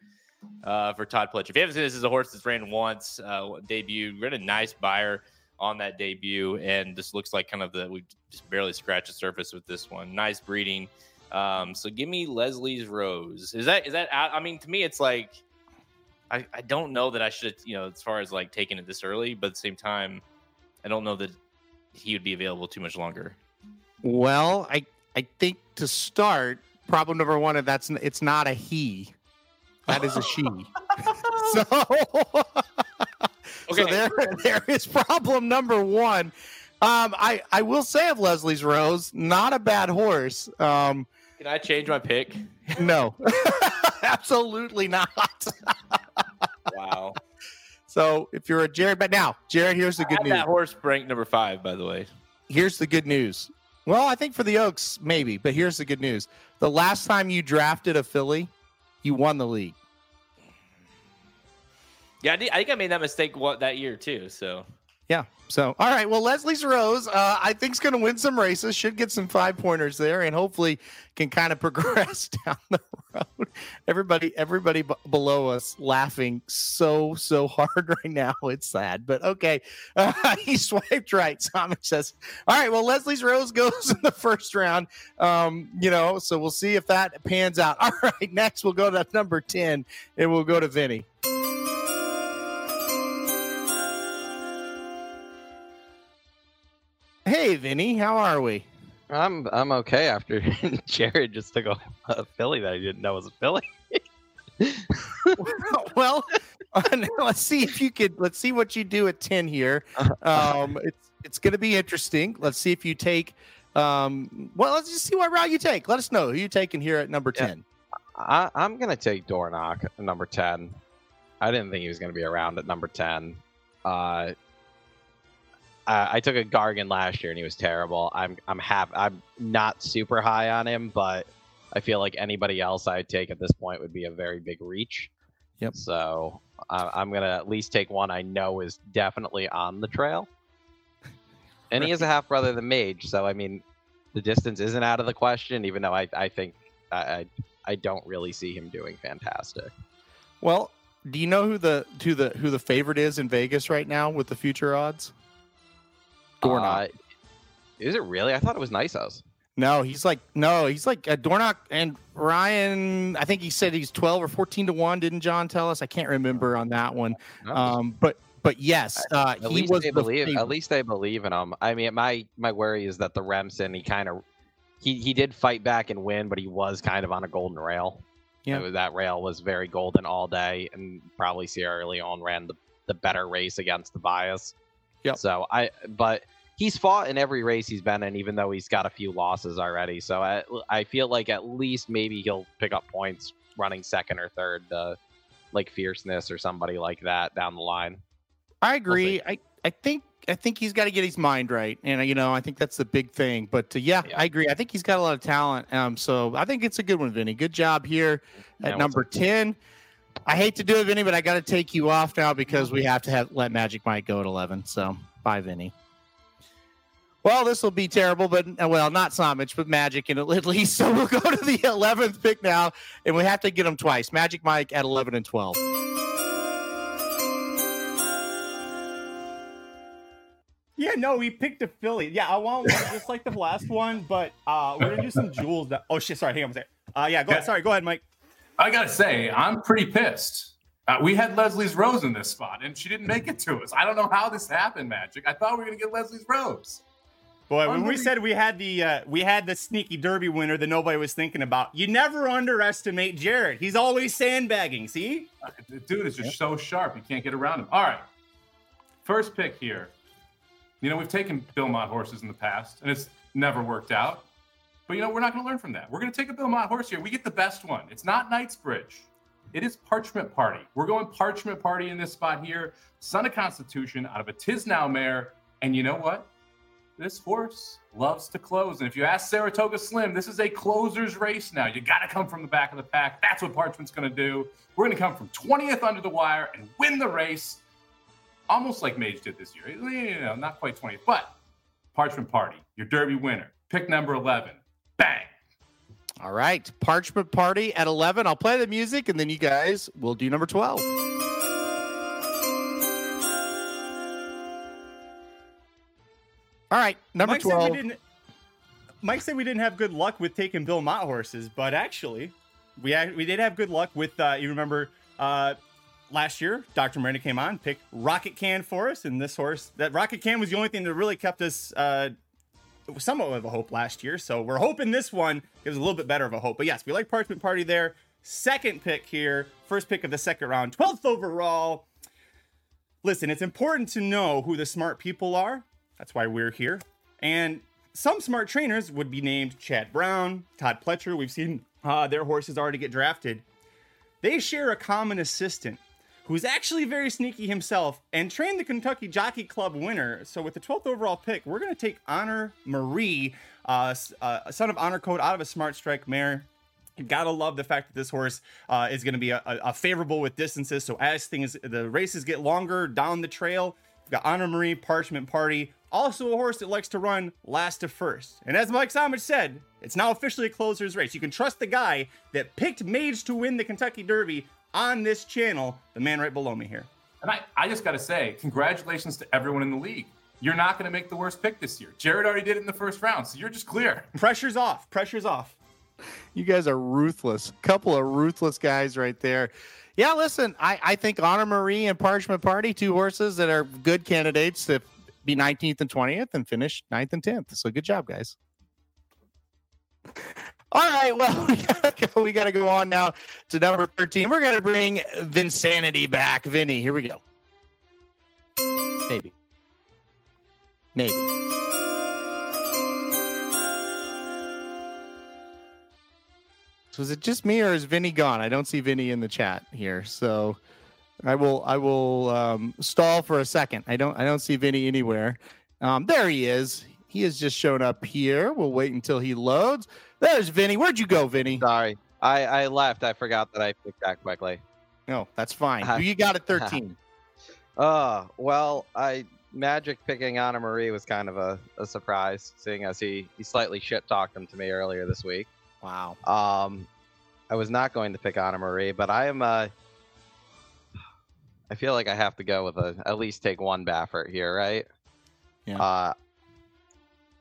uh, for Todd Pletcher. If you haven't seen this, is a horse that's ran once, uh, debut. Ran a nice Beyer on that debut, and this looks like kind of the we just barely scratched the surface with this one. Nice breeding. Um, so give me Leslie's Rose. Is that is that out? I mean, to me, it's like I, I don't know that I should you know as far as like taking it this early, but at the same time, I don't know that he would be available too much longer.
Well, I I think to start, problem number one, that's it's not a he, that is a she. so. Okay. So there, there is problem number one. Um, I, I will say of Leslie's Rose, not a bad horse. Um,
Can I change my pick?
No, absolutely not.
wow.
So if you're a Jared, but now Jared, here's the good news.
That horse ranked number five, by the way.
Here's the good news. Well, I think for the Oaks, maybe, but here's the good news. The last time you drafted a filly, you won the league.
Yeah, I, think I made that mistake what that year too. So
Yeah. So, all right. Well, Leslie's Rose, uh, I think, is going to win some races. Should get some five pointers there, and hopefully can kind of progress down the road. Everybody, everybody b- below us laughing so so hard right now. It's sad, but okay. Uh, he swiped right. Simon says, "All right. Well, Leslie's Rose goes in the first round. Um, you know, so we'll see if that pans out. All right. Next, we'll go to number ten, and we'll go to Vinny." Hey, Vinny, how are we?
I'm I'm okay after Jared just took a, a filly that I didn't know was a filly.
well, uh, let's see if you could. Let's see what you do at ten here. Um, it's it's going to be interesting. Let's see if you take. Um, well, let's just see what route you take. Let us know who you taking here at number ten.
I, I'm gonna take Dornoch at number ten. I didn't think he was gonna be around at number ten. Uh, I, I took a Gargan last year and he was terrible. I'm I'm happy. I'm not super high on him, but I feel like anybody else I'd take at this point would be a very big reach.
Yep.
So I, I'm gonna at least take one I know is definitely on the trail. And he is a half brother of the mage, so I mean, the distance isn't out of the question. Even though I I think I I, I don't really see him doing fantastic.
Well, do you know who the who the who the favorite is in Vegas right now with the future odds? Dornoch.
Uh, is it really? I thought it was Nysos.
No, he's like no, he's like uh, Dornoch and Ryan. I think he said he's twelve or fourteen to one. Didn't Jon tell us? I can't remember on that one. Um, but but yes, uh,
At
he
least
was
they
the
believe.
favorite.
At least they believe in him. I mean, my my worry is that the Remsen, he kind of he he did fight back and win, but he was kind of on a golden rail.
Yeah.
Was- that rail was very golden all day, and probably Sierra Leone ran the the better race against the bias.
Yeah.
So I, but he's fought in every race he's been in, even though he's got a few losses already. So I I feel like at least maybe he'll pick up points running second or third, uh, like fierceness or somebody like that down the line.
I agree. I, I think I think he's got to get his mind right, and you know I think that's the big thing. But uh, yeah, I agree. I think he's got a lot of talent. Um, so I think it's a good one, Vinny. Good job here
Yeah,
at number ten. I hate to do it, Vinny, but I got to take you off now because we have to have let Magic Mike go at eleven. So bye, Vinny. Well, this will be terrible, but uh, well, not Samich, but Magic, and at least so we'll go to the eleventh pick now, and we have to get them twice. Magic Mike at eleven and twelve.
Yeah, no, we picked a filly. Yeah, I want one just like the last one, but uh, we're gonna do some jewels. That oh shit, sorry, hang on a second. Uh, yeah, go ahead. Sorry, go ahead, Mike.
I gotta say, I'm pretty pissed. Uh, we had Leslie's Rose in this spot, and she didn't make it to us. I don't know how this happened, Magic. I thought we were gonna get Leslie's Rose.
Boy, when we said we had the uh, we had the sneaky derby winner that nobody was thinking about, you never underestimate Jared. He's always sandbagging. See?
The dude is just so sharp, you can't get around him. All right, first pick here. You know, we've taken Bill Mott horses in the past, and it's never worked out. But you know, we're not going to learn from that. We're going to take a Bill Mott horse here. We get the best one. It's not Knightsbridge. It is Parchment Party. We're going Parchment Party in this spot here. Son of Constitution out of a Tiznow mare. And you know what? This horse loves to close. And if you ask Saratoga Slim, this is a closer's race now. You got to come from the back of the pack. That's what Parchment's going to do. We're going to come from 20th under the wire and win the race, almost like Mage did this year. Eh, you know, not quite 20th, but Parchment Party, your Derby winner. Pick number 11. Bang.
All right, Parchment Party at 11. I'll play the music and then you guys will do number 12. All right, number
Mike
12.
Said we didn't, Mike said we didn't have good luck with taking Bill Mott horses, but actually, we had, we did have good luck with. Uh, you remember uh, last year, Dr. Miranda came on, picked Rocket Can for us, and this horse that Rocket Can was the only thing that really kept us uh, somewhat of a hope last year. So we're hoping this one gives a little bit better of a hope. But yes, we like Parchment Party there. Second pick here, first pick of the second round, 12th overall. Listen, it's important to know who the smart people are. That's why we're here. And some smart trainers would be named Chad Brown, Todd Pletcher. We've seen uh, their horses already get drafted. They share a common assistant who's actually very sneaky himself and trained the Kentucky Jockey Club winner. So with the 12th overall pick, we're going to take Honor Marie, uh, uh, son of Honor Code, out of a Smart Strike mare. Gotta love the fact that this horse uh, is going to be a, a, a favorable with distances. So as things the races get longer down the trail, we've got Honor Marie Parchment Party, also a horse that likes to run last to first. And as Mike Samich said, it's now officially a closer's race. You can trust the guy that picked Mage to win the Kentucky Derby on this channel, the man right below me here.
And I, I just got to say, congratulations to everyone in the league. You're not going to make the worst pick this year. Jared already did it in the first round, so you're just clear.
Pressure's off. Pressure's off.
You guys are ruthless. Couple of ruthless guys right there. Yeah, listen, I, I think Honor Marie and Parchment Party, two horses that are good candidates to be 19th and 20th and finish 9th and 10th. So good job, guys. All right, well, we gotta, go, we gotta go on now to number 13. We're gonna bring Vinsanity back. Vinny, here we go. Maybe. Maybe. So is it just me or is Vinny gone? I don't see Vinny in the chat here. So I will I will um, stall for a second. I don't I don't see Vinny anywhere. Um, there he is. He has just shown up here. We'll wait until he loads. There's Vinny. Where'd you go, Vinny?
Sorry, I I left. I forgot that I picked that quickly.
No, that's fine. Who you got at 13?
Uh, well, I Magic picking Honor Marie was kind of a, a surprise, seeing as he he slightly shit talked him to me earlier this week.
Wow.
Um, I was not going to pick Honor Marie, but I am. Uh, I feel like I have to go with a at least take one Baffert here, right?
Yeah.
Uh,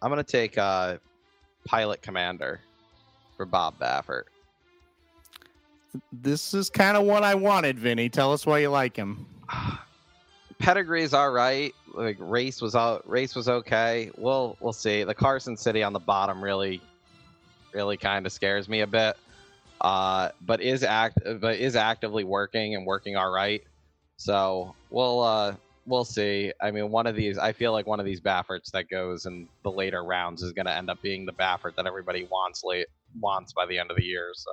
I'm gonna take uh, Pilot Commander for Bob Baffert.
This is kind of what I wanted, Vinny. Tell us why you like him.
Pedigree's all right. Like race was all race was okay. We'll we'll see. The Carson City on the bottom really, really kind of scares me a bit. Uh, but is act but is actively working and working all right. So we'll uh we'll see. I mean, one of these I feel like one of these Bafferts that goes in the later rounds is going to end up being the Baffert that everybody wants late wants by the end of the year. So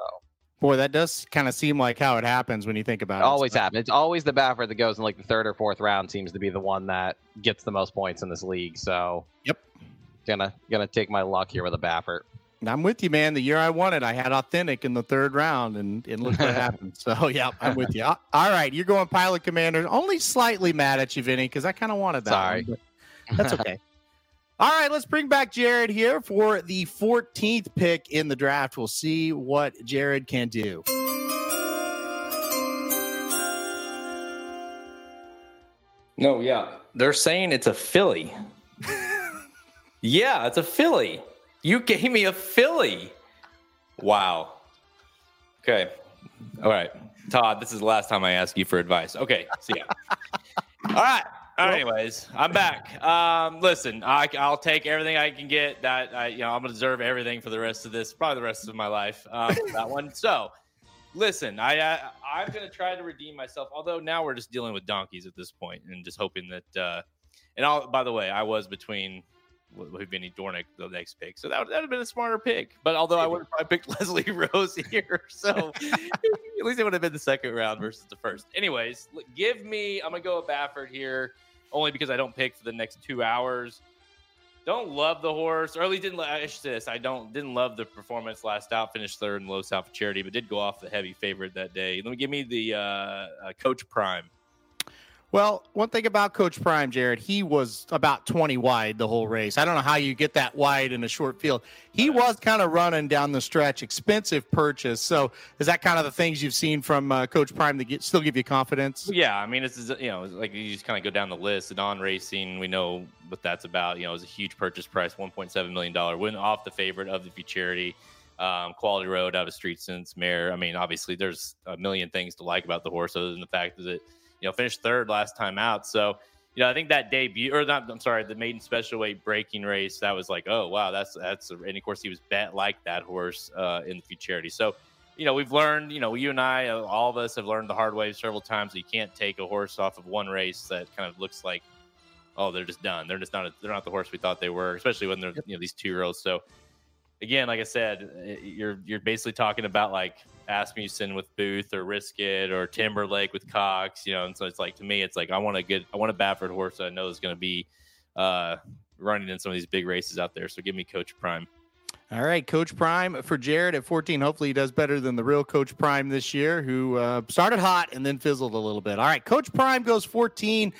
Boy, that does kind of seem like how it happens when you think about
it
it.
always happens. It's always the Baffert that goes in like the third or fourth round seems to be the one that gets the most points in this league. So
yep,
gonna gonna take my luck here with a Baffert.
And I'm with you, man. The year I won it, I had authentic in the third round, and, and look what happened. So, yeah, I'm with you. All right, you're going pilot commander. Only slightly mad at you, Vinny, because I kind of wanted that.
Sorry.
one, that's okay. All right, let's bring back Jared here for the 14th pick in the draft. We'll see what Jared can do.
No, yeah. They're saying it's a filly. yeah, it's a filly. You gave me a filly. Wow. Okay. All right. Todd, this is the last time I ask you for advice. Okay. See ya. All right. All right. Anyways, I'm back. Um, listen, I, I'll take everything I can get. That I, you know, I'm gonna deserve everything for the rest of this, probably the rest of my life. Um, that one. So, listen, I, I I'm gonna try to redeem myself. Although now we're just dealing with donkeys at this point, and just hoping that. Uh, and I'll, by the way, I was between Vinny Dornoch the next pick, so that would have been a smarter pick. But although I would have probably picked Leslie Rose here, so at least it would have been the second round versus the first. Anyways, give me. I'm gonna go with Baffert here, only because I don't pick for the next two hours. Don't love the horse, or at least didn't. I should say this. I don't didn't love the performance last out. Finished third in Los Al Futurity, but did go off the heavy favorite that day. Let me give me the uh, uh, Coach Prime.
Well, one thing about Coach Prime, Jared, he was about 20 wide the whole race. I don't know how you get that wide in a short field. He was kind of running down the stretch, expensive purchase. So, is that kind of the things you've seen from uh, Coach Prime that get, still give you confidence?
Yeah, I mean, it's you know, it's like you just kind of go down the list. Non racing, we know what that's about. You know, it was a huge purchase price, one point seven million dollar, win off the favorite of the Futurity, um, quality road out of Street Sense Mare. I mean, obviously, there's a million things to like about the horse, other than the fact that it, you know, finished third last time out. So, you know, I think that debut or not, I'm sorry, the maiden special weight breaking race, that was like, oh wow, that's that's and of course he was bet like that horse uh, in the Futurity. So you know, we've learned, you know, you and I, uh, all of us have learned the hard way several times that you can't take a horse off of one race that kind of looks like, oh, they're just done. They're just not, a, they're not the horse we thought they were, especially when they're, you know, these two year olds. So, again, like I said, you're, you're basically talking about like Asmussen with Booth or Risk It or Timberlake with Cox, you know, and so it's like, to me, it's like, I want a good, I want a Baffert horse that I know is going to be uh, running in some of these big races out there. So give me Coach Prime.
All right, Coach Prime for Jared at 14. Hopefully, he does better than the real Coach Prime this year, who uh, started hot and then fizzled a little bit. All right, Coach Prime goes 14.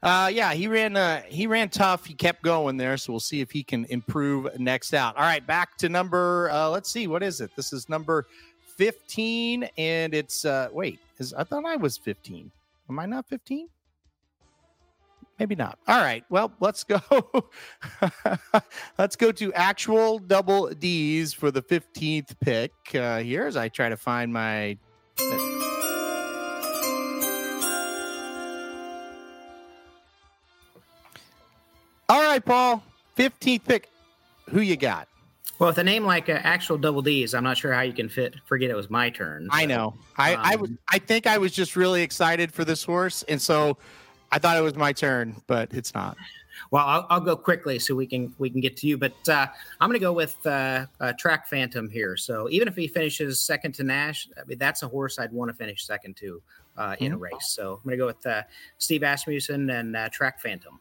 Uh, yeah, he ran. Uh, he ran tough. He kept going there, so we'll see if he can improve next out. All right, back to number. Uh, let's see, what is it? This is number 15, and it's. Uh, wait, is I thought I was 15. Am I not 15? maybe not. All right. Well, let's go. let's go to actual double D's for the 15th pick uh, here as I try to find my. All right, Paul. 15th pick. Who you got?
Well, with a name like uh, actual double D's, I'm not sure how you can fit. Forget it was my turn.
I know. I I was.
Um,
I think I was just really excited for this horse, and so I thought it was my turn, but it's not.
Well, I'll, I'll go quickly so we can we can get to you. But uh, I'm going to go with uh, uh, Track Phantom here. So even if he finishes second to Nash, I mean, that's a horse I'd want to finish second to uh, in a
Mhm.
race. So I'm going to go with uh, Steve Asmussen and uh, Track Phantom.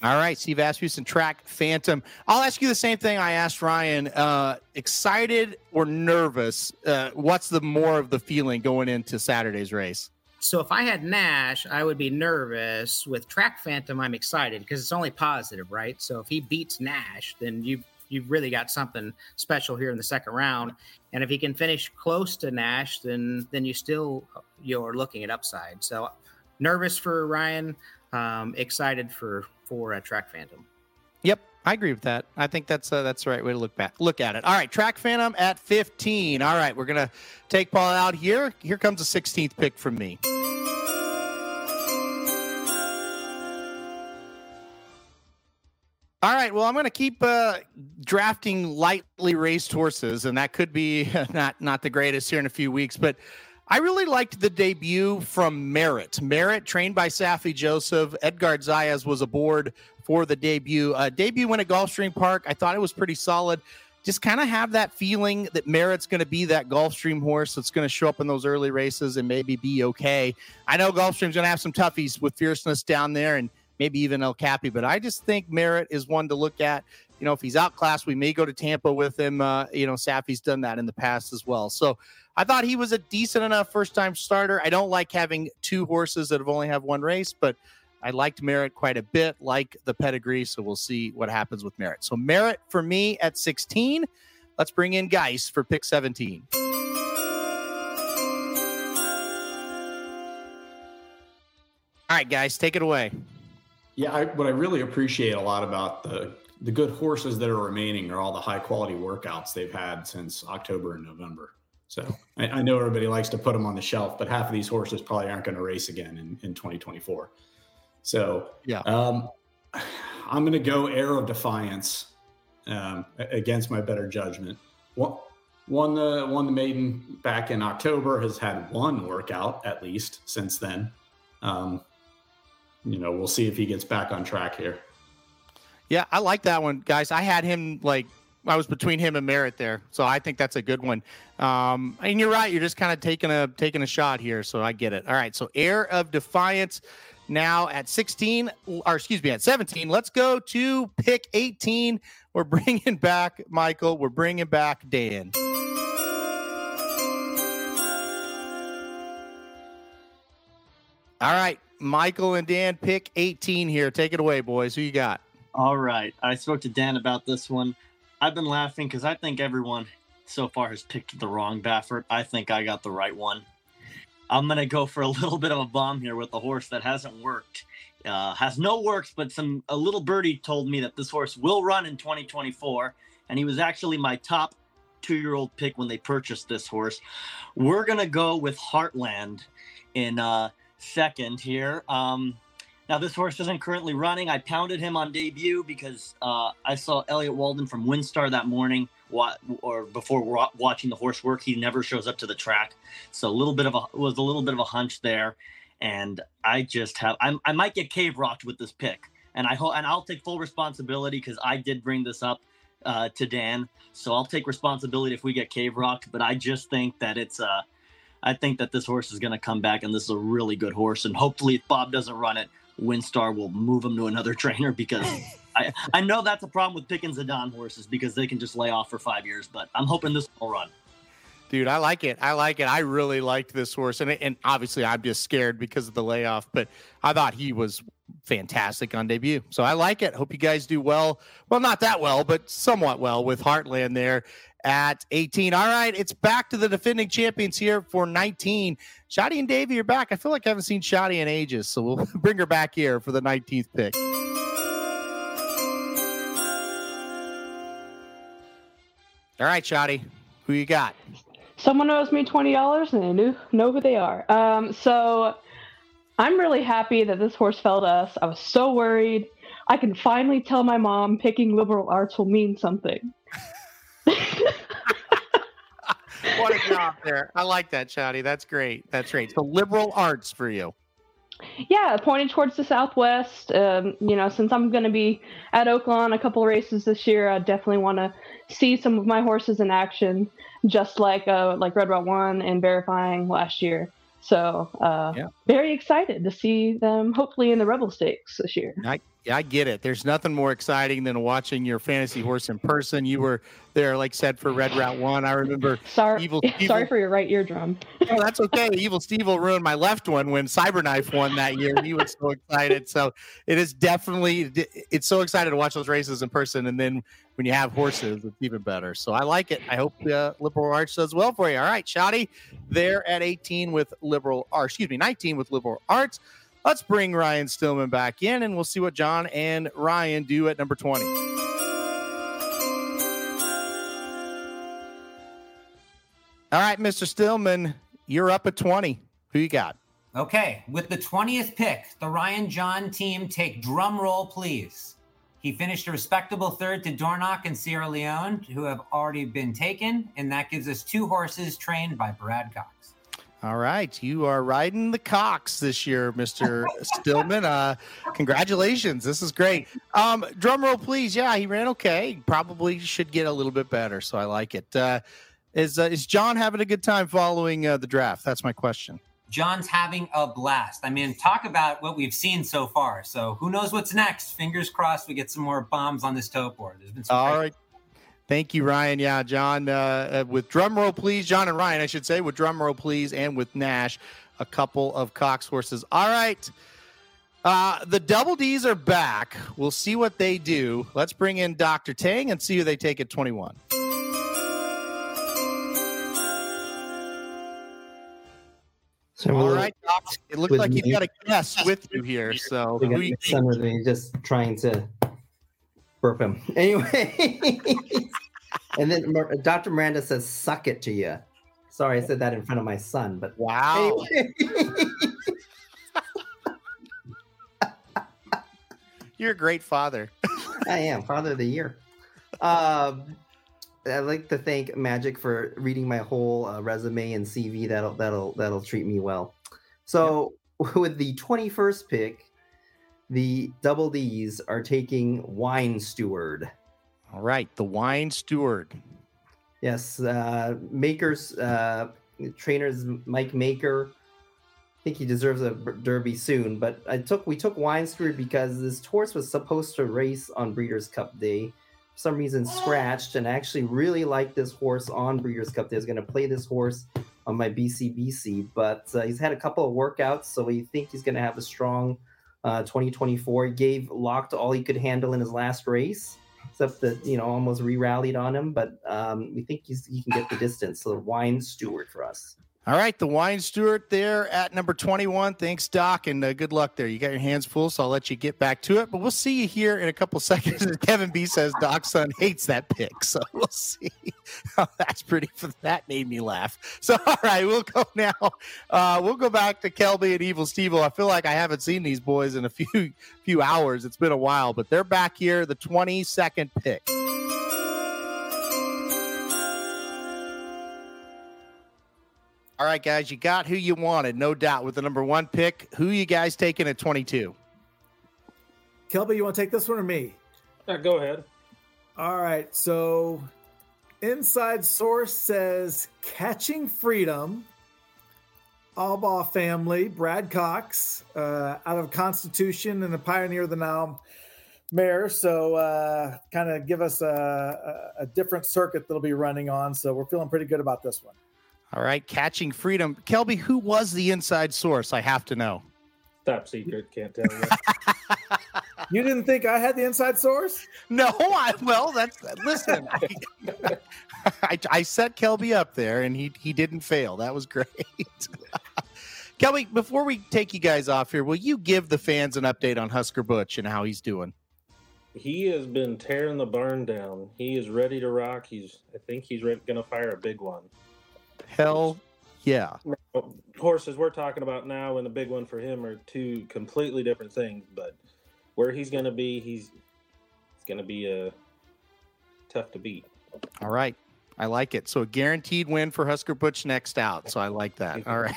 All right, Steve Asmussen, track Phantom. I'll ask you the same thing I asked Ryan. Uh, excited or nervous? Uh, what's the more of the feeling going into Saturday's race?
So if I had Nash, I would be nervous. With Track Phantom, I'm excited because it's only positive, right? So if he beats Nash, then you you've really got something special here in the second round. And if he can finish close to Nash, then then you still you're looking at upside. So nervous for Ryan, um, excited for for uh, Track Phantom.
Yep, I agree with that. I think that's uh, that's the right way to look back look at it. All right, track Phantom at 15. All right, we're gonna take Paul out here. Here comes the 16th pick from me. All right, well, I'm going to keep uh, drafting lightly raced horses, and that could be not not the greatest here in a few weeks, but I really liked the debut from Merritt. Merritt, trained by Saffie Joseph. Edgar Zayas was aboard for the debut. Uh, debut went at Gulfstream Park. I thought it was pretty solid. Just kind of have that feeling that Merritt's going to be that Gulfstream horse that's going to show up in those early races and maybe be okay. I know Gulfstream's going to have some toughies with fierceness down there and maybe even El Capi, but I just think Merritt is one to look at. You know, if he's outclassed, we may go to Tampa with him. Uh, you know, Saffie's done that in the past as well. So I thought he was a decent enough first time starter. I don't like having two horses that have only have one race, but I liked Merritt quite a bit, like the pedigree. So we'll see what happens with Merritt. So Merritt for me at 16. Let's bring in Geis for pick 17. All right, guys, take it away.
Yeah, I, what I really appreciate a lot about the the good horses that are remaining are all the high quality workouts they've had since October and November. So I, I know everybody likes to put them on the shelf, but half of these horses probably aren't going to race again in, in 2024. So
yeah,
um, I'm going to go Air of Defiance um, against my better judgment. One, won the won the maiden back in October. Has had one workout at least since then. Um, you know, we'll see if he gets back on track here.
Yeah, I like that one, guys. I had him like I was between him and Merritt there, so I think that's a good one. Um, and you're right; you're just kind of taking a taking a shot here, so I get it. All right, so Air of Defiance now at 16, or excuse me, at 17. Let's go to pick 18. We're bringing back Michael. We're bringing back Dan. All right, Michael and Dan, pick 18 here. Take it away, boys. Who you got?
All right. I spoke to Dan about this one. I've been laughing because I think everyone so far has picked the wrong Baffert. I think I got the right one. I'm to go for a little bit of a bomb here with a horse that hasn't worked. Uh, has no works, but some a little birdie told me that this horse will run in 2024, and he was actually my top two-year-old pick when they purchased this horse. We're gonna go with Heartland in uh, second here. Um, now, this horse isn't currently running. I pounded him on debut because uh, I saw Elliot Walden from WinStar that morning, or before wa- watching the horse work. He never shows up to the track, so a little bit of a was a little bit of a hunch there. And I just have I'm, I might get cave rocked with this pick, and I hope and I'll take full responsibility because I did bring this up uh, to Dan, so I'll take responsibility if we get cave rocked. But I just think that it's uh, I think that this horse is going to come back, and this is a really good horse. And hopefully, if Bob doesn't run it, WinStar will move him to another trainer because I, I know that's a problem with picking Zedan horses because they can just lay off for five years, but I'm hoping this will run.
Dude, I like it. I like it. I really liked this horse, and and obviously I'm just scared because of the layoff, but I thought he was fantastic on debut. So I like it. Hope you guys do well. Well, not that well, but somewhat well with Heartland there at 18. All right, it's back to the defending champions here for 19. Shotty and Davey are back. I feel like I haven't seen Shotty in ages, so we'll bring her back here for the 19th pick. All right, Shotty, who you got?
Someone owes me twenty dollars, and I knew know who they are. Um, so I'm really happy that this horse fell to us. I was so worried. I can finally tell my mom picking liberal arts will mean something.
What a job there. I like that, Shotty. That's great. That's great. So liberal arts for you.
Yeah, pointed towards the southwest. Um, you know, since I'm going to be at Oaklawn a couple races this year, I definitely want to see some of my horses in action, just like uh, like Red Route One and verifying last year. So, uh,
Yeah.
very excited to see them hopefully in the Rebel Stakes this year.
I, yeah, I get it. There's nothing more exciting than watching your fantasy horse in person. You were there, like said, for Red Route One. I remember.
Sorry,
Evil
sorry for your right eardrum.
Oh, that's okay. Evil Steve will ruin my left one when Cyberknife won that year. He was so excited. So it is definitely it's so excited to watch those races in person, and then when you have horses, it's even better. So I like it. I hope uh, Liberal Arts does well for you. All right, Shoddy, there at 18 with Liberal, or excuse me, 19 with Liberal Arts. Let's bring Ryan Stillman back in, and we'll see what Jon and Ryan do at number 20. All right, Mr. Stillman, you're up at 20. Who you got?
Okay, with the 20th pick, the Ryan Jon team take drum roll, please. He finished a respectable third to Dornoch and Sierra Leone, who have already been taken, and that gives us two horses trained by Brad Cox.
All right, you are riding the Cox this year, Mr. Stillman. Uh, congratulations, this is great. Um, drum roll, please. Yeah, he ran okay. Probably should get a little bit better, so I like it. Uh, is uh, is Jon having a good time following uh, the draft? That's my question.
Jon's having a blast. I mean, talk about what we've seen so far. So who knows what's next? Fingers crossed we get some more bombs on this toe board. There's been some
All right. Thank you, Ryan. Yeah, Jon, uh, uh, with drumroll, please. Jon and Ryan, I should say, with drumroll, please, and with Nash, a couple of Cox horses. All right. Uh, the double D's are back. We'll see what they do. Let's bring in Dr. Tang and see who they take at 21.
So
All Doc. It looks like you've got a guest with you here. So, who you
my son with me, just trying to burp him. Anyway, and then Dr. Miranda says, "Suck it to you." Sorry, I said that in front of my son, but
wow. You're a great father.
I am father of the year. Um, I'd like to thank Magic for reading my whole uh, resume and CV. That'll that'll that'll treat me well. So with the twenty first pick, the Double D's are taking Wine Steward.
All right, the Wine Steward.
Yes, uh, Makers uh, trainers Mike Maker. I think he deserves a derby soon. But I took we took Wine Steward because this horse was supposed to race on Breeders' Cup Day. For some reason, scratched, and I actually really like this horse on Breeders' Cup Day. I was going to play this horse on my BCBC, but uh, he's had a couple of workouts, so we think he's going to have a strong uh, 2024. He gave locked all he could handle in his last race except that you know almost re-rallied on him. But um, we think he can get the distance. So wine steward for us.
All right, the wine steward there at number 21. Thanks, Doc, and uh, good luck there. You got your hands full, so I'll let you get back to it. But we'll see you here in a couple seconds. Kevin B says Doc's son hates that pick, so we'll see. That's pretty. That made me laugh. So, all right, we'll go now. Uh, we'll go back to Kelby and Evil Steve. I feel like I haven't seen these boys in a few few hours. It's been a while, but they're back here. The 22nd pick. All right, guys, you got who you wanted, no doubt, with the number one pick. Who you guys taking at 22?
Kelby, you want to take this one or me?
Yeah, go ahead.
All right. So, inside source says catching freedom. Albaugh family, Brad Cox, uh, out of Constitution and a pioneer of the now mare. So uh, kind of give us a, a, a different circuit that'll be running on. So we're feeling pretty good about this one.
All right, catching freedom. Kelby, who was the inside source? I have to know.
Top secret, can't tell you.
You didn't think I had the inside source?
No, I well, that's listen. I, I, I set Kelby up there, and he he didn't fail. That was great. Kelby, before we take you guys off here, will you give the fans an update on Husker Butch and how he's doing?
he has been tearing the barn down. He is ready to rock. He's, I think he's going to fire a big one.
Hell yeah.
Now, horses we're talking about now and the big one for him are two completely different things. But where he's going to be, he's it's going to be uh, tough to beat.
All right. I like it. So a guaranteed win for Husker Butch next out. So I like that. All right.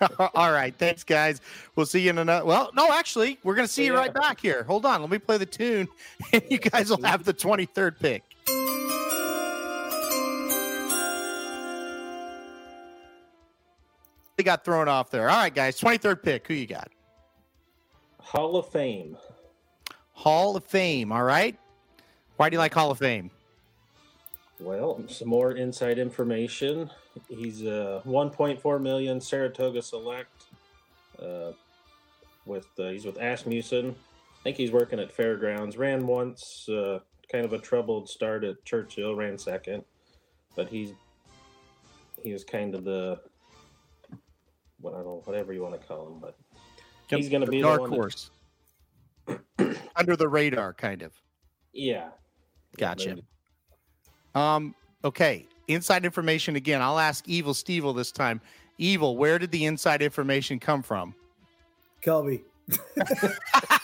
All right. Thanks, guys. We'll see you in another. Well, no, actually, we're going to see you right back here. Hold on. Let me play the tune, and you guys will have the 23rd pick. Got thrown off there. All right, guys. 23rd pick. Who you got?
Hall of Fame.
Hall of Fame. All right. Why do you like Hall of Fame?
Well, some more inside information. He's a 1.4 million Saratoga Select. Uh, with uh, he's with Asmussen. I think he's working at Fairgrounds. Ran once, uh, kind of a troubled start at Churchill. Ran second, but he's he was kind of the what I don't whatever you want to call him, but he's going to be
dark
the one that-
horse. Under the radar, kind of.
yeah,
Gotcha. Um, okay. Inside information again. I'll ask Evil Stevel this time. Evil, where did the inside information come from?
Kelby.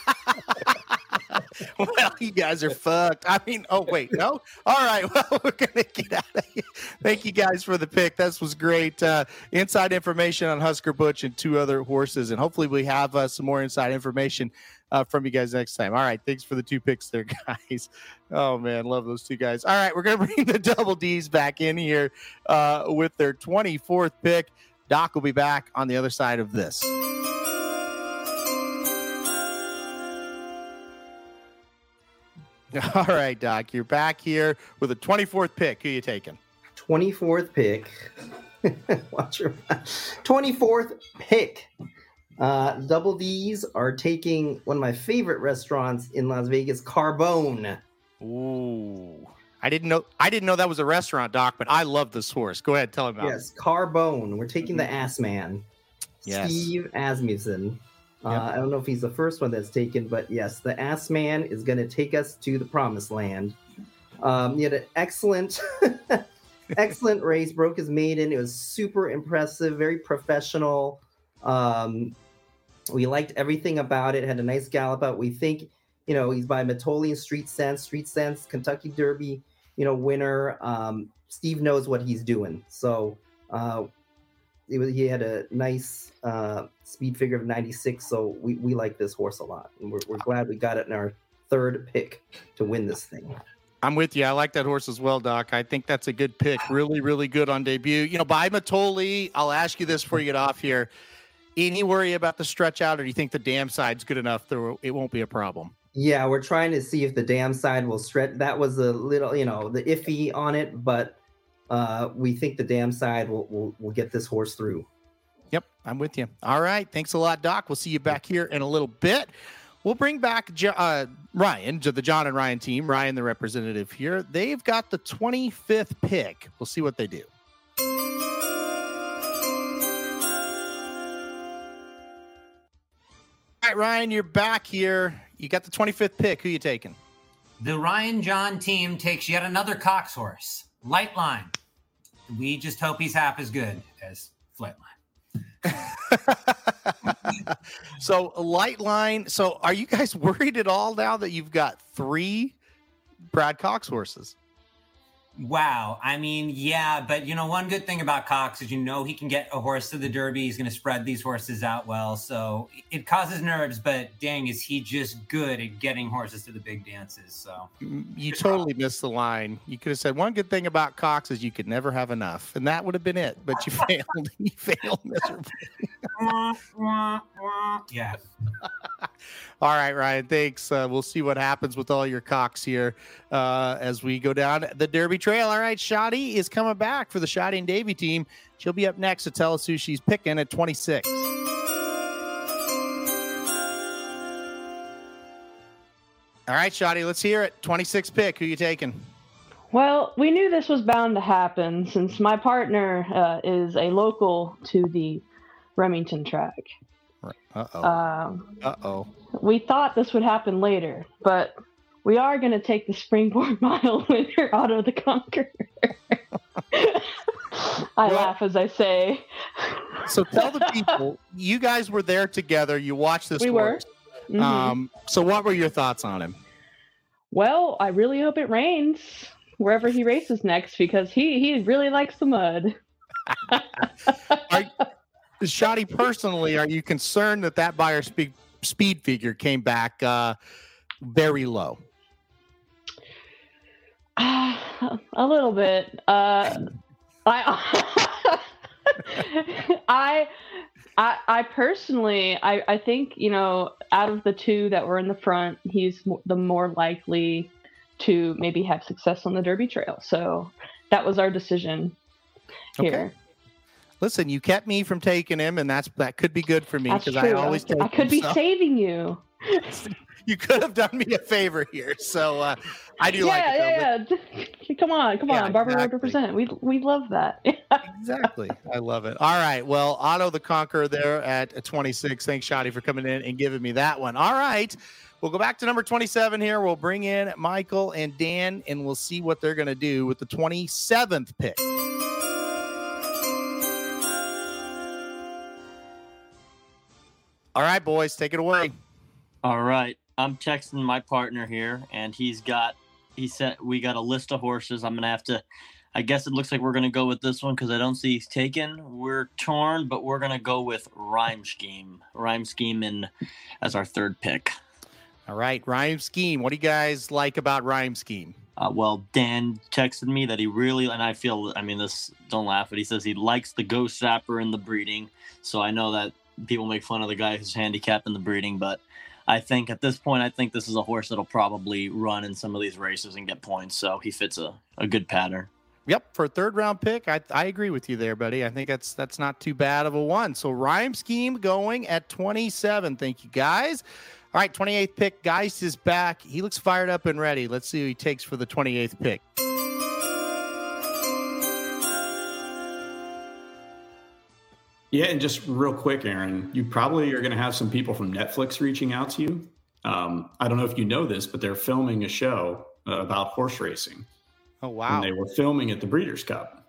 well, you guys are fucked. I mean, oh wait, no. All right, well, we're gonna get out of here. Thank you guys for the pick. This was great. Uh, inside information on Husker Butch and two other horses, and hopefully we have uh, some more inside information uh, from you guys next time. All right, thanks for the two picks there, guys. Oh man, love those two guys. All right, we're gonna bring the double D's back in here uh, with their 24th pick. Doc will be back on the other side of this. All right, Doc, you're back here with a 24th pick. Who you taking?
24th pick. Watch your 24th pick. Uh, Double D's are taking one of my favorite restaurants in Las Vegas, Carbone.
Ooh. I didn't know I didn't know that was a restaurant, Doc, but I love this horse. Go ahead, tell him about it.
Yes, Carbone. We're taking the Ass Man,
Yes.
Steve Asmussen. Uh. I don't know if he's the first one that's taken, but yes, the Ass Man is going to take us to the promised land. Um, he had an excellent, excellent race. Broke his maiden. It was super impressive, very professional. Um, we liked everything about it. Had a nice gallop out. We think, you know, he's by Mitole and Street Sense. Street Sense, Kentucky Derby, you know, winner. Um, Steve knows what he's doing. So uh, it was, he had a nice uh, speed figure of 96. So we, we like this horse a lot. And we're, we're glad we got it in our third pick to win this thing.
I'm with you. I like that horse as well, Doc. I think that's a good pick. Really, really good on debut. You know, by Mitole, I'll ask you this before you get off here. Any worry about the stretch out, or do you think the dam side's good enough that it won't be a problem?
Yeah, we're trying to see if the dam side will stretch. That was a little, you know, the iffy on it, but uh, we think the dam side will, will will get this horse through.
Yep, I'm with you. All right. Thanks a lot, Doc. We'll see you back here in a little bit. We'll bring back Jo- uh, Ryan to the Jon and Ryan team. Ryan, the representative here. They've got the 25th pick. We'll see what they do. All right, Ryan, you're back here. You got the 25th pick. Who you taking?
The Ryan Jon team takes yet another Cox horse, Lightline. We just hope he's half as good as Flightline.
So, Lightline. So, are you guys worried at all now that you've got three Brad Cox horses?
Wow. I mean, yeah, but you know, one good thing about Cox is you know he can get a horse to the Derby. He's going to spread these horses out well. So it causes nerves, but dang, is he just good at getting horses to the big dances. So
You totally missed the line. You could have said one good thing about Cox is you could never have enough, and that would have been it. But you failed. You failed miserably.
yeah.
All right, Ryan. Thanks. Uh, we'll see what happens with all your cocks here uh, as we go down the Derby Trail. All right, Shoddy is coming back for the Shoddy and Davy team. She'll be up next to tell us who she's picking at 26. All right, Shoddy, let's hear it. 26 pick. Who you taking?
Well, we knew this was bound to happen since my partner uh, is a local to the Remington track.
Uh oh.
Um,
Uh oh.
we thought this would happen later, but we are going to take the springboard mile winner, Otto the Conqueror. I laugh as I say.
So tell the people, you guys were there together. You watched this
We were. Mhm.
Um, so what were your thoughts on him?
Well, I really hope it rains wherever he races next because he he really likes the mud.
Shoddy, personally, are you concerned that that Beyer speed speed figure came back uh, very low?
a little bit. Uh, I, I, I, I personally, I, I think you know, out of the two that were in the front, he's the more likely to maybe have success on the Derby Trail. So that was our decision here.
Listen, you kept me from taking him, and that's that could be good for me because. I always take
I could be
so
saving you.
you could have done me a favor here. So uh, I do like it. though,
yeah, yeah, yeah. Come on, come
Yeah,
on, Barbara
exactly.
represent. We we love that.
exactly. I love it. All right. Well, Otto the Conqueror there at 26. Thanks, Shoddy, for coming in and giving me that one. All right. We'll go back to number 27 here. We'll bring in Michael and Dan, and we'll see what they're going to do with the 27th pick. All right, boys, take it away.
All right. I'm texting my partner here, and he's got, he said, we got a list of horses. I'm going to have to, I guess it looks like we're going to go with this one because I don't see he's taken. We're torn, but we're going to go with Rhyme Scheme. Rhyme Scheme in as our third pick.
All right, Rhyme Scheme. What do you guys like about Rhyme Scheme?
Uh, well, Dan texted me that he really, and I feel, I mean, this, don't laugh, but he says he likes the Ghostzapper in the breeding. So I know that people make fun of the guy who's handicapped in the breeding, but I think at this point, I think this is a horse that'll probably run in some of these races and get points. So he fits a, a good pattern.
Yep, for a third round pick, I, I agree with you there, buddy. I think that's that's not too bad of a one. So rhyme scheme going at 27. Thank you, guys. All right, 28th pick. Geist is back. He looks fired up and ready. Let's see who he takes for the 28th pick.
Yeah, and just real quick, Aaron, you probably are going to have some people from Netflix reaching out to you. Um, I don't know if you know this, but they're filming a show uh, about horse racing.
Oh wow!
And they were filming at the Breeders' Cup.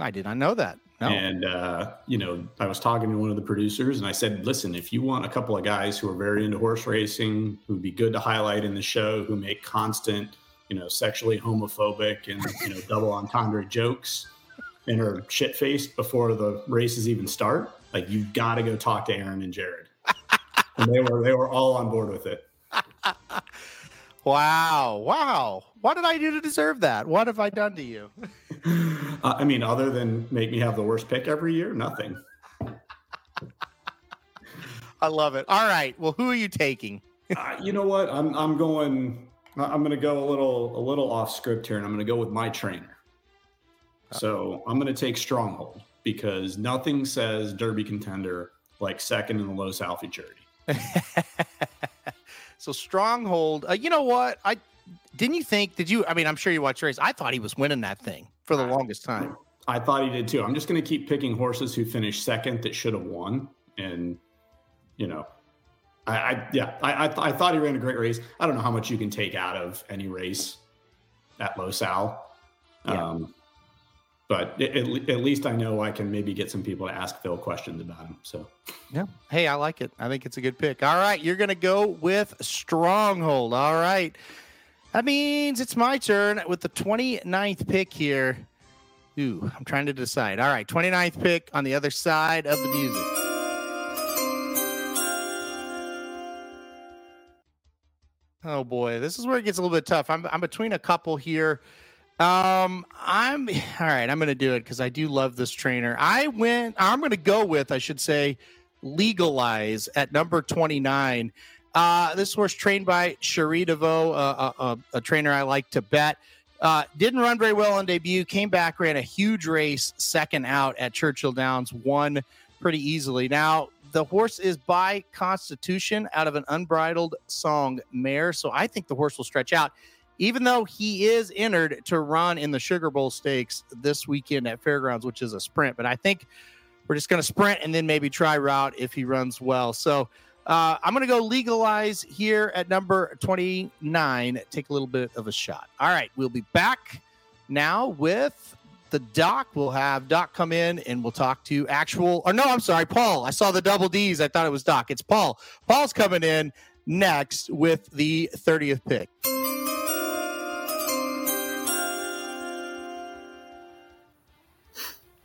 I did not know that. No.
And uh, you know, I was talking to one of the producers, and I said, "Listen, if you want a couple of guys who are very into horse racing, who'd be good to highlight in the show, who make constant, you know, sexually homophobic and you know double entendre jokes, and are shit faced before the races even start, like you've got to go talk to Aaron and Jared." and they were they were all on board with it.
Wow! Wow! What did I do to deserve that? What have I done to you?
Uh, I mean, other than make me have the worst pick every year, nothing.
I love it. All right. Well, who are you taking?
uh, you know what? I'm I'm going. I'm going to go a little a little off script here, and I'm going to go with my trainer. So I'm going to take Stronghold because nothing says Derby contender like second in the Los Al Futurity.
So Stronghold. Uh, you know what? I didn't you think? Did you? I mean, I'm sure you watched race. I thought he was winning that thing for the longest time.
I thought he did too. I'm just going to keep picking horses who finished second that should have won, and you know, I, I yeah, I I, th- I thought he ran a great race. I don't know how much you can take out of any race at Los Al.
Yeah.
But at, at least I know I can maybe get some people to ask Phil questions about him. So
Yeah. Hey, I like it. I think it's a good pick. All right, you're gonna go with Stronghold. All right. That means it's my turn with the 29th pick here. Ooh, I'm trying to decide. All right, 29th pick on the other side of the music. Oh boy, this is where it gets a little bit tough. I'm I'm between a couple here. Um, I'm all right. I'm gonna do it because I do love this trainer. I went. I'm gonna go with. I should say, legalize at number 29. Uh, this horse trained by Cherie DeVaux, uh, a, a, a trainer I like to bet. Uh, didn't run very well on debut. Came back, ran a huge race, second out at Churchill Downs, won pretty easily. Now the horse is by constitution out of an unbridled song mare, so I think the horse will stretch out. Even though he is entered to run in the Sugar Bowl Stakes this weekend at Fairgrounds, which is a sprint, but I think we're just going to sprint and then maybe try route if he runs well. So uh, I'm going to go legalize here at number 29. Take a little bit of a shot. All right, we'll be back now with the doc. We'll have Doc come in and we'll talk to actual, or no, I'm sorry, Paul. I saw the double D's. I thought it was Doc. It's Paul. Paul's coming in next with the 30th pick.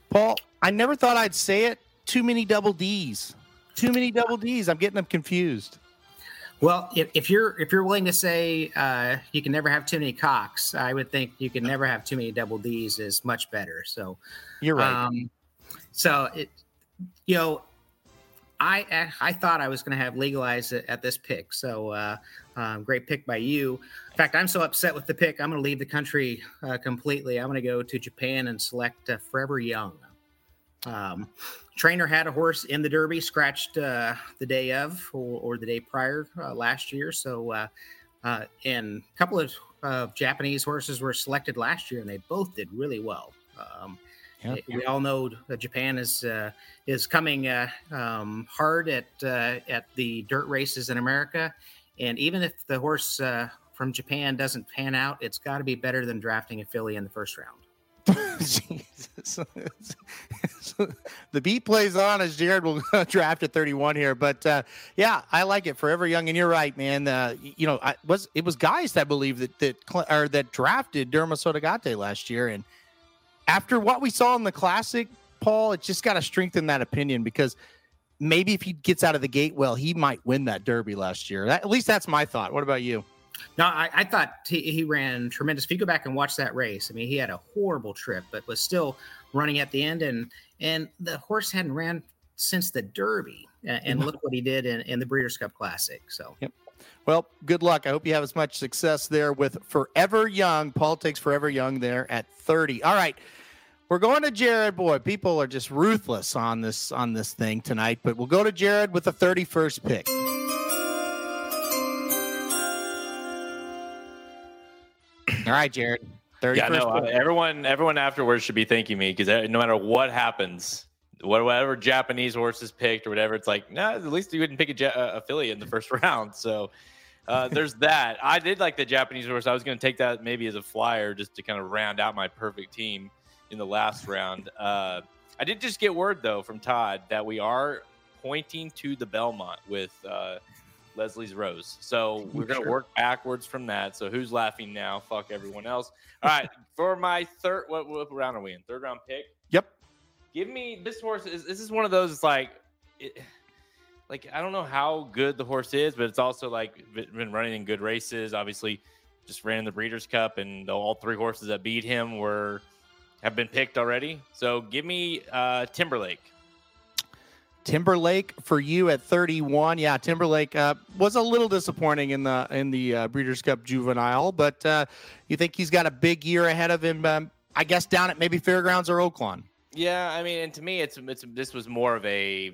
Paul, I never thought I'd say it. Too many double D's. Too many double D's. I'm getting them confused.
Well, if, if you're if you're willing to say uh, you can never have too many cocks, I would think you can never have too many double D's is much better. So
you're right.
Um, so it, you know, I I thought I was going to have legalized it at this pick. So uh, um, great pick by you. In fact, I'm so upset with the pick. I'm going to leave the country uh, completely. I'm going to go to Japan and select uh, Forever Young. Um, trainer had a horse in the Derby, scratched uh, the day of or, or the day prior uh, last year. So, uh, uh, and a couple of uh, Japanese horses were selected last year, and they both did really well. Um,
Yep.
We all know Japan is uh, is coming uh, um, hard at uh, at the dirt races in America, and even if the horse uh, from Japan doesn't pan out, it's got to be better than drafting a filly in the first round.
The beat plays on as Jared will draft at 31 here, but uh, yeah, I like it. Forever young, and you're right, man. Uh, you know, I was it was guys that believe that that or that drafted Derma Sotogake last year, and after what we saw in the classic, Paul, it just got to strengthen that opinion because maybe if he gets out of the gate well, he might win that Derby last year. That, at least that's my thought. What about you?
No, I, I thought he, he ran tremendous. If you go back and watch that race, I mean, he had a horrible trip, but was still running at the end, and and the horse hadn't ran since the Derby, and, and look what he did in, in the Breeders' Cup Classic. So,
Yep. Well, good luck. I hope you have as much success there with Forever Young. Paul takes Forever Young there at 30. All right. We're going to Jared. Boy, people are just ruthless on this on this thing tonight, but we'll go to Jared with the 31st pick. All right, Jared. 31st
Yeah, no, uh, everyone, everyone afterwards should be thanking me because no matter what happens, whatever Japanese horse is picked or whatever, it's like, no, at least you wouldn't pick a ja- uh, a filly in the first round. So uh, there's that. I did like the Japanese horse. I was going to take that maybe as a flyer just to kind of round out my perfect team in the last round. Uh, I did just get word though from Todd that we are pointing to the Belmont with uh, Leslie's Rose. So we're to
Sure.
work backwards from that. So who's laughing now? Fuck everyone else. All right, for my third, what, what round are we in? Third round pick.
Yep.
Give me this horse. Is this is one of those it's like, it, like I don't know how good the horse is, but it's also like been been running in good races. Obviously, just ran in the Breeders' Cup, and all three horses that beat him were have been picked already. So give me uh, Timberlake.
Timberlake for you at 31. Yeah, Timberlake uh, was a little disappointing in the in the uh, Breeders' Cup Juvenile, but uh, you think he's got a big year ahead of him? Um, I guess down at maybe Fairgrounds or Oaklawn.
Yeah, I mean, and to me, it's it's this was more of a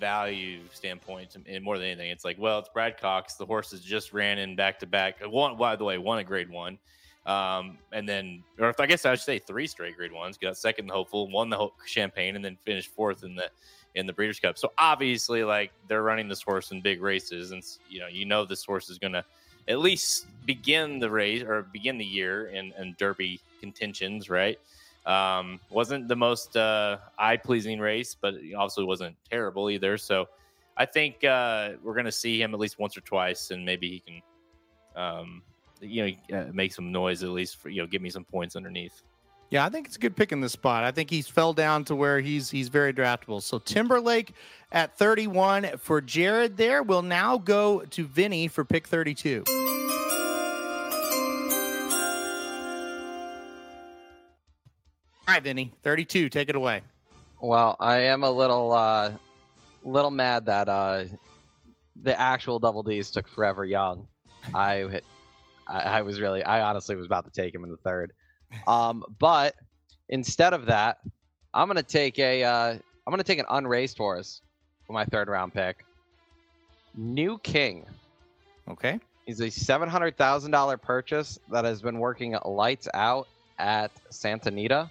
value standpoint, and more than anything, it's like, well, it's Brad Cox. The horses just ran in back to back. One, by the way, won a Grade One, um, and then, or if I guess I should say three straight Grade Ones. Got second the hopeful, won the Champagne, and then finished fourth in the in the Breeders' Cup. So obviously, like they're running this horse in big races, and you know, you know, this horse is going to at least begin the race or begin the year in, in Derby contentions, right? Um, wasn't the most uh, eye pleasing race, but also wasn't terrible either. So I think uh, we're going to see him at least once or twice, and maybe he can, um, you know, uh, make some noise at least for you know, give me some points underneath.
Yeah, I think it's a good pick in this spot. I think he's fell down to where he's he's very draftable. So Timberlake at 31 for Jared. There, we'll now go to Vinny for pick 32. All right, Vinny, 32. Take it away.
Well, I am a little uh little mad that uh the actual double D's took forever young. I hit, I, I was really, I honestly was about to take him in the third. Um, but instead of that, I'm gonna take a, uh, I'm gonna take an unraised horse for my third round pick. New King.
Okay.
He's a seven hundred thousand dollar purchase that has been working lights out at Santa Anita.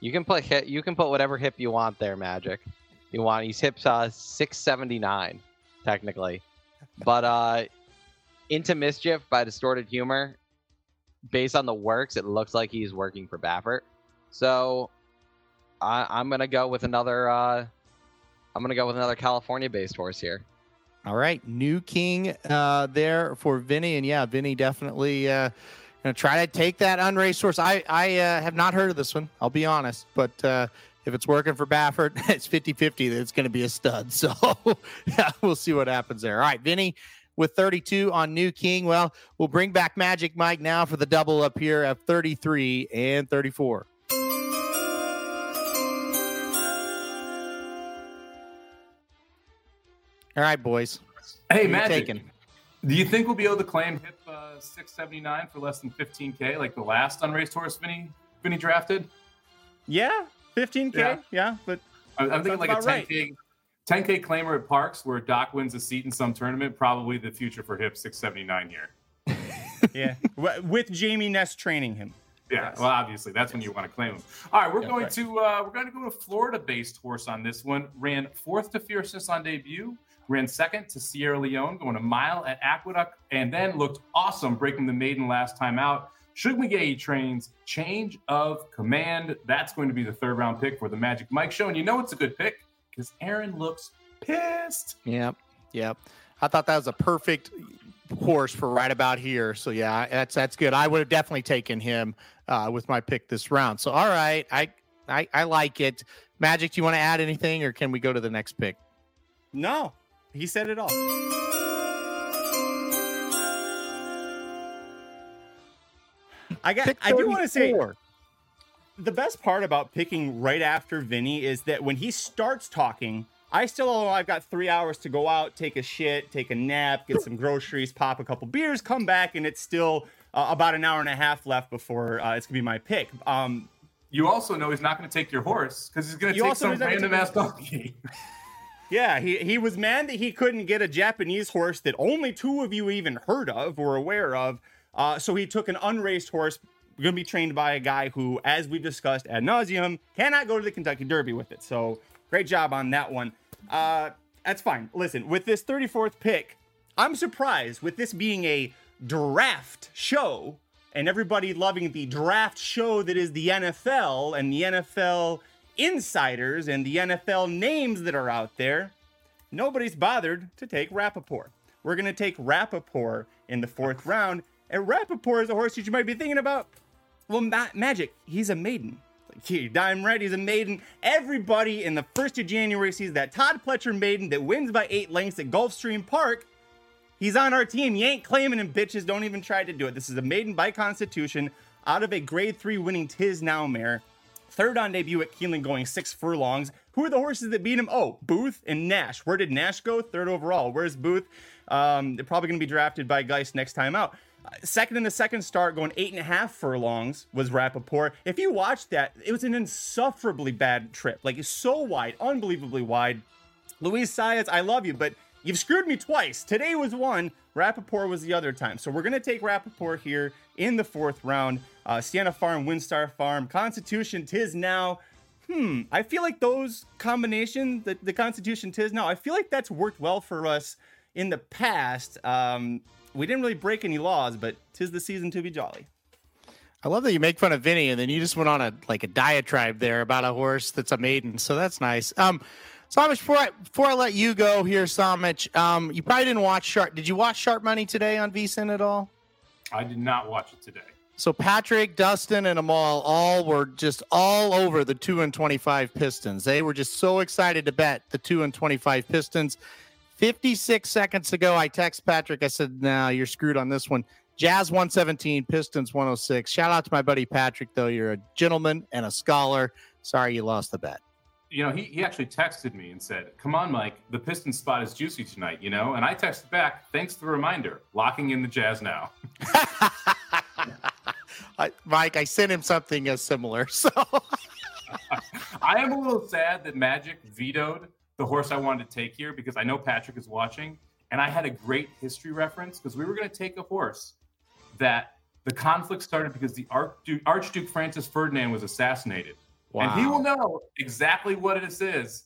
You can put hit, you can put whatever hip you want there, Magic. You want he's hip uh six seventy nine, technically, but uh, into mischief by distorted humor. Based on the works, it looks like he's working for Baffert. So I, I'm gonna go with another. Uh, I'm gonna go with another California-based horse here.
All right, new king uh, there for Vinny, and yeah, Vinny definitely uh, gonna try to take that unraced horse. I I uh, have not heard of this one. I'll be honest, but uh, if it's working for Baffert, it's 50-50 that it's going to be a stud. So yeah, we'll see what happens there. All right, Vinny with 32 on New King. Well, we'll bring back Magic Mike now for the double up here of 33 and 34. All right, boys.
Hey,
Who you
Magic.
taking?
Do you think we'll be able to claim hip uh, 679 for less than 15k, like the last unraced horse Vinny Vinny drafted?
Yeah, 15k.
Yeah.
Yeah, but
I'm, I'm thinking like a
about right.
10k 10k claimer at Parks, where Doc wins a seat in some tournament. Probably the future for hip 679 here.
yeah, with Jamie Ness training him.
Yeah, well, obviously that's when you want to claim him. All right, we're
Yeah,
going
right.
to uh, we're going to go to Florida-based horse on this one. Ran fourth to Fierceness on debut. Ran second to Sierra Leone, going a mile at Aqueduct, and then looked awesome breaking the maiden last time out. Shug McGaughey trains change of command. That's going to be the third round pick for the Magic Mike show, and you know it's a good pick because Aaron looks pissed.
Yep, yep. I thought that was a perfect horse for right about here. So yeah, that's that's good. I would have definitely taken him uh, with my pick this round. So all right, I I, I like it. Magic, do you want to add anything, or can we go to the next pick?
No, he said it all. I got.
Pick
I do want to say
34.
The best part about picking right after Vinny is that when he starts talking, I still oh, I've got three hours to go out, take a shit, take a nap, get some groceries, pop a couple beers, come back, and it's still uh, about an hour and a half left before uh, it's gonna be my pick. Um,
You also know he's not to take your horse because he's
You
take some random ass donkey.
Yeah, he, he was mad that he couldn't get a Japanese horse that only two of you even heard of or aware of. Uh, so he took an unraced horse, going to be trained by a guy who, as we've discussed ad nauseum, cannot go to the Kentucky Derby with it. So great job on that one. Uh, that's fine. Listen, with this 34th pick, I'm surprised with this being a draft show and everybody loving the draft show that is the NFL and the NFL insiders and the NFL names that are out there, nobody's bothered to take Rappaport. We're going to take Rappaport in the fourth round. And Rappaport is a horse that you might be thinking about. Well, Ma- Magic, he's a maiden. Like, damn right, he's a maiden. Everybody in the first of January sees that Todd Pletcher maiden that wins by eight lengths at Gulfstream Park. He's on our team. You ain't claiming him, bitches. Don't even try to do it. This is a maiden by constitution out of a grade three winning Tiznow mare. Third on debut at Keeneland going six furlongs. Who are the horses that beat him? Oh, Booth and Nash. Where did Nash go? Third overall. Where's Booth? Um, they're probably going to be drafted by Geist next time out. Second in the second start, going eight and a half furlongs, was Rappaport. If you watched that, it was an insufferably bad trip. Like, it's so wide, unbelievably wide. Luis Saez, I love you, but you've screwed me twice. Today was one, Rappaport was the other time. So we're going to take Rappaport here in the fourth round. Uh, Siena Farm, WinStar Farm, Constitution, Tiznow. Hmm, I feel like those combination, the, the Constitution, Tiznow, I feel like that's worked well for us in the past. Um, we didn't really break any laws, but tis the season to be jolly.
I love that you make fun of Vinny and then you just went on a like a diatribe there about a horse that's a maiden. So that's nice. Um, Somich, before I before I let you go here, Somich, um, you probably didn't watch Sharp. Did you watch Sharp Money today on VSIN at all?
I did not watch it today.
So Patrick, Dustin, and Amal all were just all over the two and twenty-five Pistons. They were just so excited to bet the two and twenty-five Pistons. Fifty-six seconds ago, I text Patrick. I said, "Nah, you're screwed on this one." Jazz 117, Pistons 106. Shout out to my buddy Patrick, though. You're a gentleman and a scholar. Sorry you lost the bet.
you know, he, he actually texted me and said, Come on, Mike, the Piston spot is juicy tonight, you know? And I texted back, Thanks for the reminder. Locking in the Jazz now.
I, Mike, I sent him something as similar. So
I am a little sad that Magic vetoed the horse I wanted to take here because I know Patrick is watching. And I had a great history reference because we were going to take a horse that the conflict started because the Archduke, Archduke Francis Ferdinand was assassinated. And he will know exactly what this is.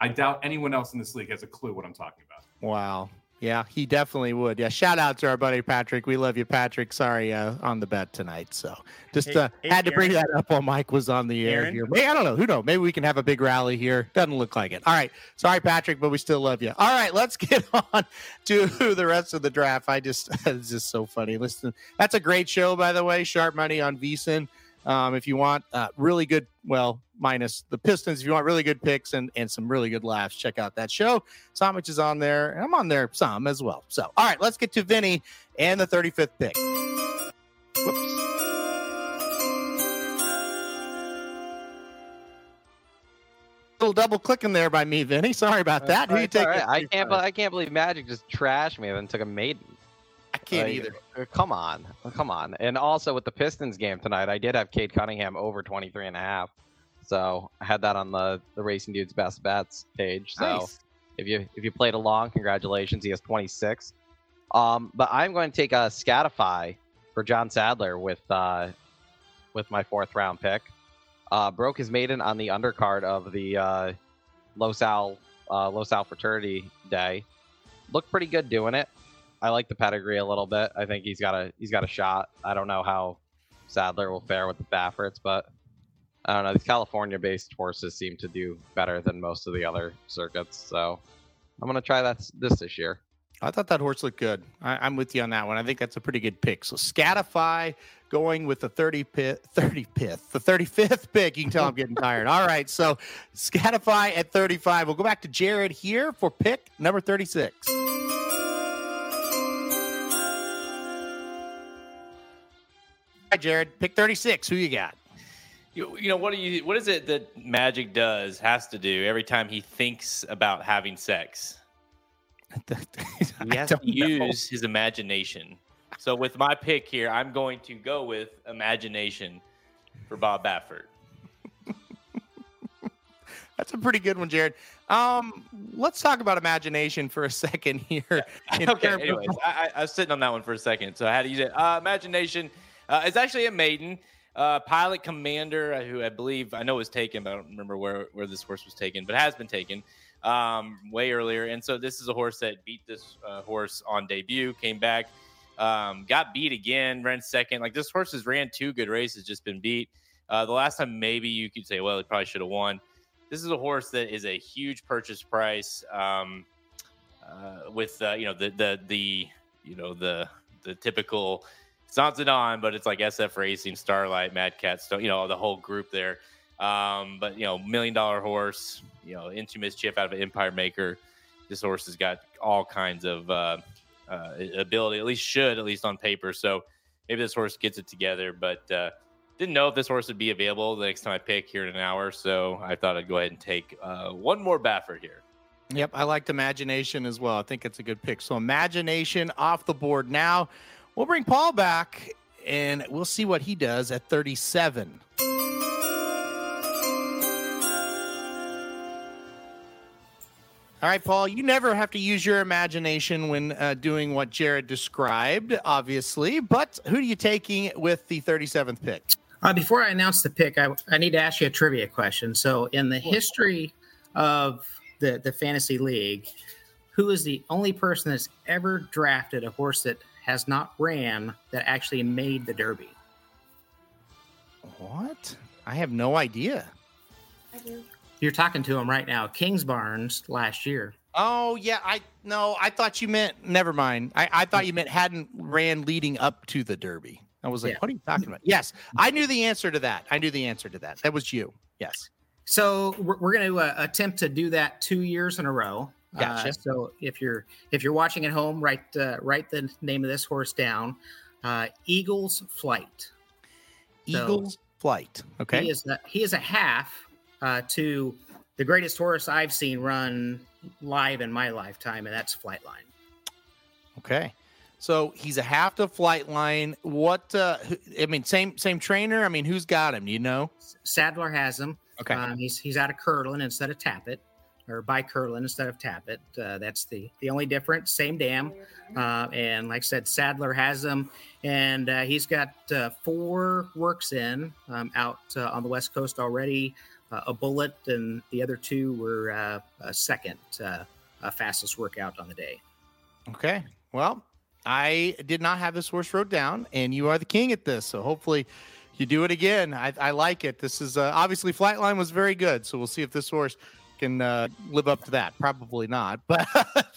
I doubt anyone else in this league has a clue what I'm talking about.
Wow. Yeah, he definitely would. Yeah, shout out to our buddy Patrick. We love you, Patrick. Sorry uh, on the bet tonight. So just
Hey-
uh,
hey,
had to bring
Aaron.
that up while Mike was on the air
Aaron?
here. Maybe, I don't know. Who knows? Maybe we can have a big rally here. Doesn't look like it. All right. Sorry, Patrick, but we still love you. All right, let's get on to the rest of the draft. I just it's just so funny. Listen, that's a great show, by the way. Sharp money on VSIN. Um, if you want uh, really good, well, minus the Pistons, if you want really good picks and, and some really good laughs, check out that show. Somich is on there, and I'm on there some as well. So, all right, let's get to Vinny and the 35th pick. Whoops. Little double clicking there by me, Vinny. Sorry about that. Who you take?
right. I can't. be- I can't believe Magic just trashed me and then took a maiden.
Can't
Like,
either.
uh, Come on, come on. And also with the Pistons game tonight, I did have Cade Cunningham over 23 and a half. So I had that on the the Racing Dudes Best Bets page. So
Nice.
if you if you played along, congratulations. He has 26. Um, but I'm going to take a Scatify for John Sadler with uh with my fourth round pick. Uh, broke his maiden on the undercard of the uh, Los Al uh, Los Al Futurity Day. Looked pretty good doing it. I like the pedigree a little bit. I think he's got a he's got a shot. I don't know how Sadler will fare with the Bafferts, but I don't know. These California-based horses seem to do better than most of the other circuits, so I'm gonna try that this this year.
I thought that horse looked good. I, I'm with you on that one. I think that's a pretty good pick. So Scatify going with the 30 pith, 30 pith, the 35th pick. You can tell I'm getting tired. All right. So Scatify at 35. We'll go back to Jared here for pick number 36. Right, Jared, pick 36. Who you got?
You, you know what do you what is it that Magic does has to do every time he thinks about having sex? he has to
don't know.
use his imagination. So with my pick here, I'm going to go with imagination for Bob Baffert.
That's a pretty good one, Jared. Um, let's talk about imagination for a second here. in
okay.
terms of-
Anyways, I, I, I was sitting on that one for a second, so I had to use it. Uh, imagination. Uh, it's actually a maiden. Uh, pilot commander, uh, who I believe I know was taken, but I don't remember where where this horse was taken, but has been taken um, way earlier. And so this is a horse that beat this uh, horse on debut, came back, um, got beat again, ran second. Like this horse has ran two good races, just been beat. Uh, the last time maybe you could say, well, he probably should have won. This is a horse that is a huge purchase price. Um, uh, with uh, you know the the the you know the the typical it's not Zedan, but it's like SF Racing, Starlight, Madaket, Sto- you know the whole group there. Um, but you know, million dollar horse, you know, into mischief out of Empire Maker. This horse has got all kinds of uh, uh, ability, at least should, at least on paper. So maybe this horse gets it together, but uh, didn't know if this horse would be available the next time I pick here in an hour. So I thought I'd go ahead and take uh, one more Baffert here.
Yep, I liked imagination as well. I think it's a good pick. So imagination off the board now. We'll bring Paul back and we'll see what he does at 37. All right, Paul, you never have to use your imagination when uh, doing what Jared described, obviously. But who are you taking with the 37th pick?
Uh, before I announce the pick, I, I need to ask you a trivia question. So, in the history of the, the fantasy league, who is the only person that's ever drafted a horse that has not ran that actually made the Derby?
What? I have no idea. I do.
You're talking to him right now. Kingsbarns last year.
Oh yeah, I no, I thought you meant never mind. I, I thought you meant hadn't ran leading up to the Derby. I was like,
Yeah.
what are you talking about? Yes, I knew the answer to that. I knew the answer to that. That was you. Yes.
So we're, we're going to uh, attempt to do that two years in a row. Uh,
Gotcha.
so if you're if you're watching at home, write uh, write the name of this horse down. Uh, Eagles Flight. So-
Eagles flight. Okay.
He is a, he is a half uh, to the greatest horse I've seen run live in my lifetime, and that's Flightline.
Okay. So he's a half to Flightline. What? Uh, I mean, same same trainer. I mean, who's got him? Do you know?
Sadler has him.
Okay.
Um, he's he's out of Curlin instead of Tapit, or by Curlin instead of Tapit. Uh, that's the the only difference. Same dam. Uh, and like I said, Sadler has them. and uh, he's got uh, four works in um, out uh, on the West Coast already. Uh, a bullet, and the other two were a second fastest workout on the day.
Okay. Well, I did not have this horse wrote down, and you are the king at this. So hopefully you do it again. I, I like it. This is obviously Flightline was very good. So we'll see if this horse can uh, live up to that. Probably not, but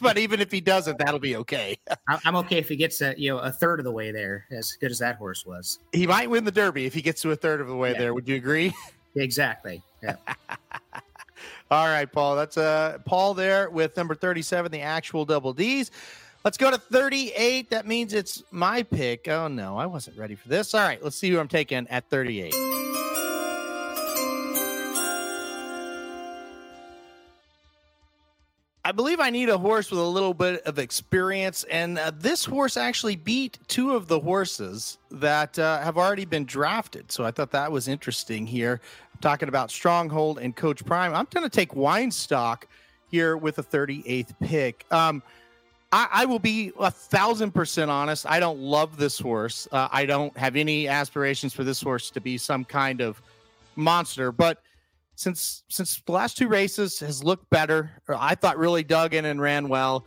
but even if he doesn't, that'll be okay.
I'm okay if he gets a you know a third of the way there, as good as that horse was.
He might win the Derby if he gets to a third of the way
Yeah.
there. Would you agree?
Exactly. Yeah.
All right, Paul. That's uh Paul there with number 37, the actual double D's. Let's go to 38. That means it's my pick. Oh no, I wasn't ready for this. All right, let's see who I'm taking at 38. I believe I need a horse with a little bit of experience, and uh, this horse actually beat two of the horses that uh, have already been drafted. So I thought that was interesting here. I'm talking about Stronghold and Coach Prime. I'm going to take Weinstock here with a 38th pick. Um, I, I will be a thousand percent honest. I don't love this horse. Uh, I don't have any aspirations for this horse to be some kind of monster, but since since the last two races has looked better. I thought really dug in and ran well.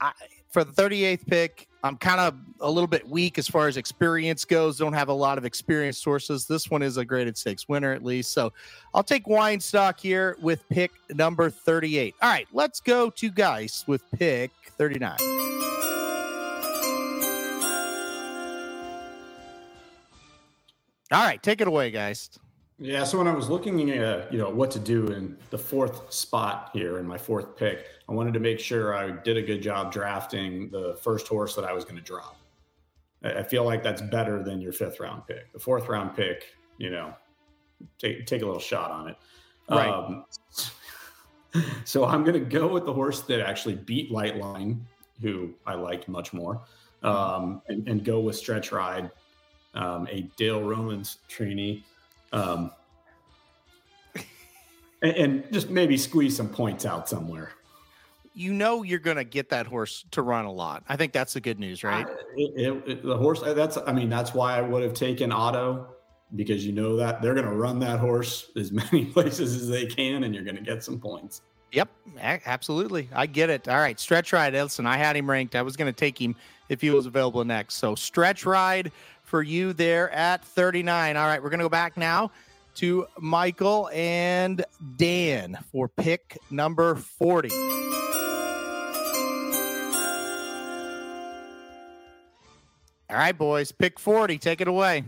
I, for the 38th pick, I'm kind of a little bit weak as far as experience goes. Don't have a lot of experience sources. This one is a graded stakes winner at least. So I'll take Weinstock here with pick number 38. All right, let's go to Geist with pick 39. All right, take it away, guys.
Yeah, so when I was looking at you know what to do in the fourth spot here in my fourth pick, I wanted to make sure I did a good job drafting the first horse that I was going to drop. I feel like that's better than your fifth round pick. The fourth round pick, you know, take take a little shot on it.
Right.
Um, so I'm going to go with the horse that actually beat Lightline, who I liked much more, um, and, and go with Stretch Ride, um, a Dale Romans trainee, um, and, and just maybe squeeze some points out somewhere.
You know you're going to get that horse to run a lot. I think that's the good news, right?
It, it- it- the horse that's I mean that's why I would have taken Otto because you know that they're going to run that horse as many places as they can, and you're going to get some points.
Yep, absolutely. I get it. All right, stretch ride, Listen, I had him ranked. I was going to take him if he was available next. So stretch ride for you there at 39. All right, we're going to go back now to Michael and Dan for pick number 40. All right, boys, pick 40. Take it away.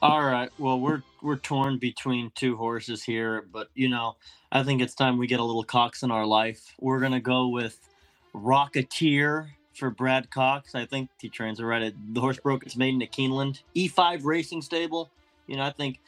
All right. Well, we're we're torn between two horses here, but you know, I think it's time we get a little Cox in our life. We're gonna go with Rocketeer for Brad Cox. I think he trains right at the horse broke its maiden at Keeneland. E5 Racing Stable. You know, I think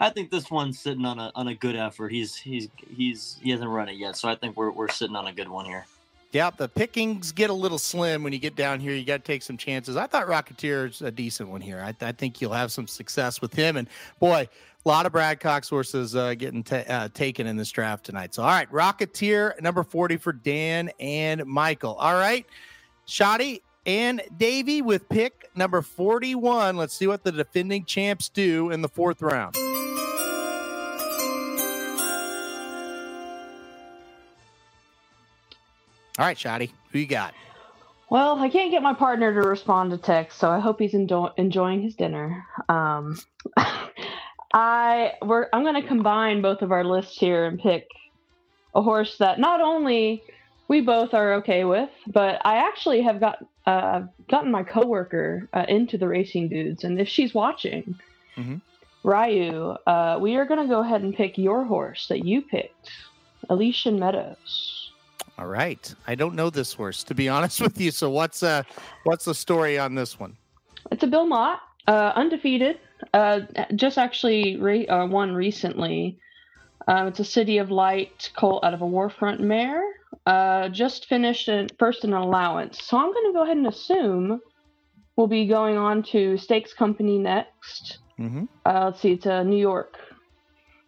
I think this one's sitting on a on a good effort. He's he's he's he hasn't run it yet, so I think we're we're sitting on a good one here.
Yeah, the pickings get a little slim when you get down here. You got to take some chances. I thought Rocketeer's a decent one here. I, I think you'll have some success with him. And boy, a lot of Brad Cox horses uh, getting ta- uh, taken in this draft tonight. So, all right, Rocketeer, number 40 for Dan and Michael. All right, Shoddy and Davey with pick number 41. Let's see what the defending champs do in the fourth round. All right, Shoddy, who you got?
Well, I can't get my partner to respond to text, so I hope he's endo- enjoying his dinner. Um, I we're I'm going to combine both of our lists here and pick a horse that not only we both are okay with, but I actually have got uh, gotten my coworker uh, into the racing dudes, and if she's watching,
Mhm.
Ryu, uh, we are going to go ahead and pick your horse that you picked, Elysian Meadows.
All right. I don't know this horse to be honest with you. So what's uh what's the story on this one?
It's a Bill Mott, uh, undefeated. Uh, just actually re- uh, won recently. Um, it's a City of Light colt out of a Warfront mare. Uh, just finished in, first an allowance. So I'm going to go ahead and assume we'll be going on to Stakes Company next.
Mm-hmm.
Uh, let's see, it's a New York,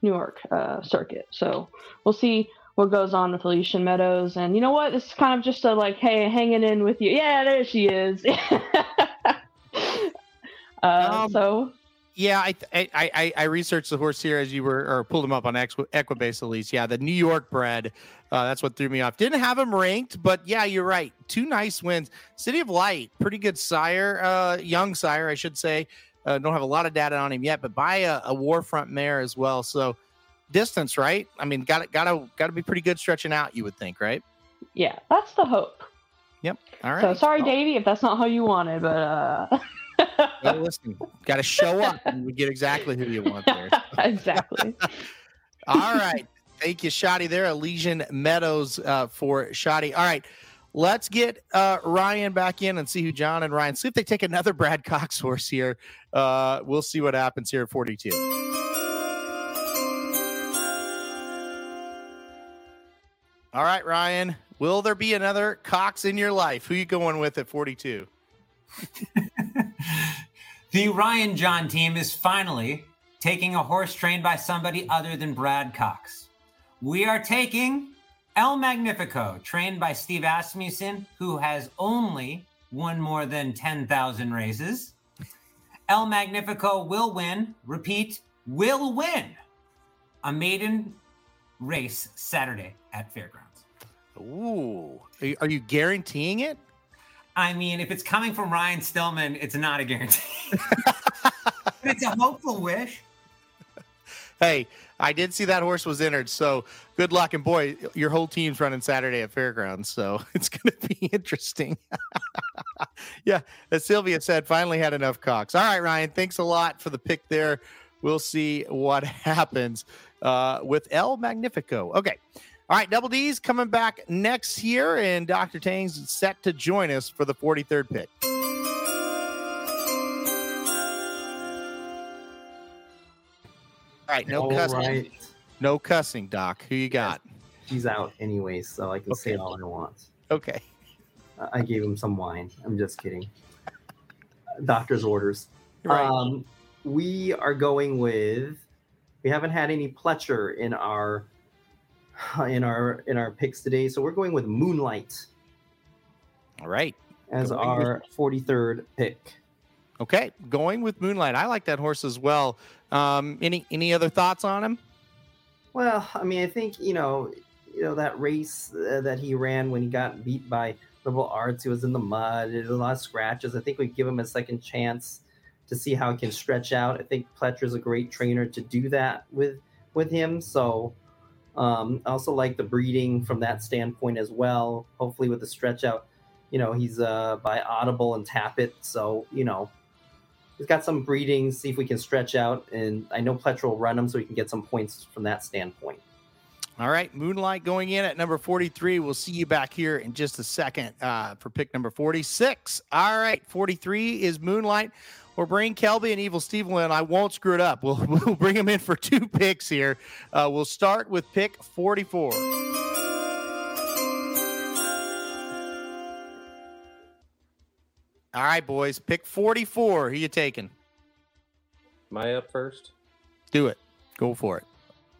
New York uh, circuit. So we'll see what goes on with Elysian Meadows. And you know what? This is kind of just a like, hey, hanging in with you. Yeah, there she is. uh,
Um,
so
Yeah, I, I I I researched the horse here as you were or pulled him up on Equ- Equibase at least. Yeah, the New York bred. Uh, that's what threw me off. Didn't have him ranked, but yeah, you're right. Two nice wins. City of Light, pretty good sire, uh, young sire, I should say. Uh, don't have a lot of data on him yet, but buy a, a Warfront mare as well. So distance, right? I mean, got to got to got to be pretty good stretching out. You would think, right?
yeah, that's the hope.
Yep. All right.
So sorry, Davey, if that's not how you wanted, but uh,
Well, listen, got to show up and we get exactly who you want there.
exactly.
All right. Thank you, Shoddy. There, Elysian Meadows uh, for Shoddy. All right. Let's get uh, Ryan back in and see who John and Ryan see if they take another Brad Cox horse here. Uh, we'll see what happens here at 42. All right, Ryan. Will there be another Cox in your life? Who you going with at 42?
The Ryan John team is finally taking a horse trained by somebody other than Brad Cox. We are taking El Magnifico, trained by Steve Asmussen, who has only won more than 10,000 races. El Magnifico will win, repeat, will win a maiden race Saturday at Fairgrounds.
Ooh. Are you, are you guaranteeing it?
I mean, if it's coming from Ryan Stillman, it's not a guarantee. it's a hopeful wish.
Hey, I did see that horse was entered, so good luck. And boy, your whole team's running Saturday at Fairgrounds, so it's going to be interesting. yeah, as Sylvia said, finally had enough cocks. All right, Ryan, thanks a lot for the pick there. We'll see what happens uh, with El Magnifico. Okay. All right, Double D's coming back next year, and Dr. Tang's set to join us for the 43rd pick. All right, no
All
cussing.
right.
No cussing, Doc. Who you got?
She's out anyway, so I can say all I want.
Okay.
I gave him some wine. I'm just kidding. Doctor's orders.
Right.
Um, we are going with. We haven't had any Pletcher in our in our in our picks today, so we're going with Moonlight
All right.
as
Going
our 43rd pick.
Okay, going with Moonlight. I like that horse as well. Um, any any other thoughts on him?
Well, I mean, I think you know, you know that race uh, that he ran when he got beat by Liberal Arts. He was in the mud. There was a lot of scratches. I think we give him a second chance to see how he can stretch out. I think Pletcher's a great trainer to do that with with him. So, um, I also like the breeding from that standpoint as well. Hopefully, with the stretch out, you know, he's uh, by Audible and Tapit. So, you know, he's got some breeding. See if we can stretch out, and I know Pletcher will run him, so we can get some points from that standpoint.
All right, Moonlight going in at number 43. We'll see you back here in just a second uh, for pick number 46. All right, 43 is Moonlight. We'll bring Kelby and Evil Steve in. I won't screw it up. We'll, we'll bring them in for two picks here. Uh, we'll start with pick 44. All right, boys, pick 44. Who you taking?
Am I up first?
Do it. Go for it.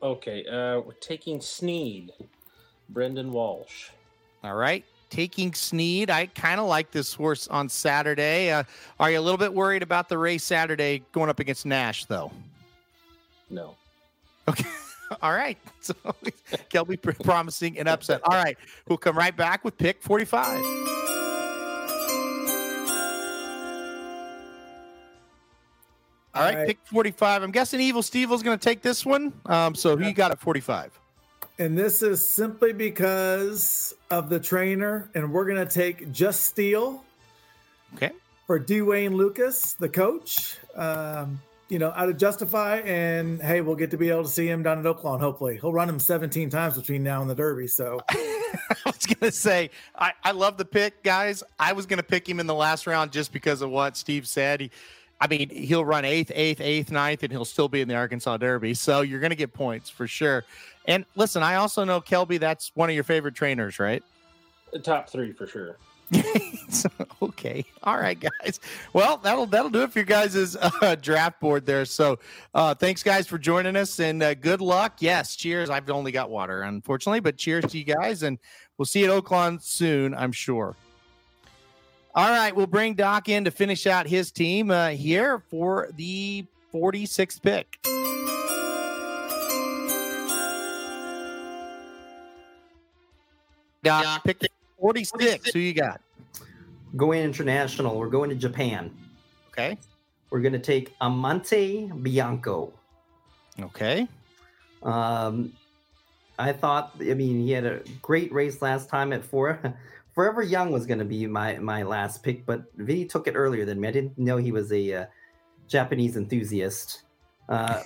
Okay, uh, we're taking Sneed, Brendan Walsh.
All right. Taking Sneed. I kind of like this horse on Saturday. Uh, are you a little bit worried about the race Saturday going up against Nash, though?
No. Okay.
All right. So Kelby pr- promising an upset. All right. We'll come right back with pick 45. All right,
All right.
pick 45. I'm guessing Evil Steve was going to take this one. Um, so who you got at 45?
And this is simply because of the trainer, and we're going to take Just Steel.
Okay.
For D. Wayne Lukas, the coach, um, you know, out of Justify, and hey, we'll get to be able to see him down at Oaklawn. Hopefully, he'll run him 17 times between now and the Derby. So,
I was gonna say I, I love the pick, guys. I was gonna pick him in the last round just because of what Steve said. He I mean, he'll run eighth, eighth, eighth, ninth, and he'll still be in the Arkansas Derby. So you're going to get points for sure. And listen, I also know Kelby. That's one of your favorite trainers, right?
The top three for sure.
okay. All right, guys. Well, that'll that'll do it for your guys' uh, draft board there. So, uh, thanks, guys, for joining us, and uh, good luck. Yes, cheers. I've only got water, unfortunately, but cheers to you guys, and we'll see you at Oaklawn soon, I'm sure. All right, we'll bring Doc in to finish out his team uh, here for the 46th pick. Doc, pick 46. Who you got?
Going international. We're going to Japan.
Okay.
We're going to take Amante Bianco.
Okay.
Um, I thought. I mean, he had a great race last time at four. Forever Young was going to be my my last pick, but Vinny took it earlier than me. I didn't know he was a uh, Japanese enthusiast. Uh,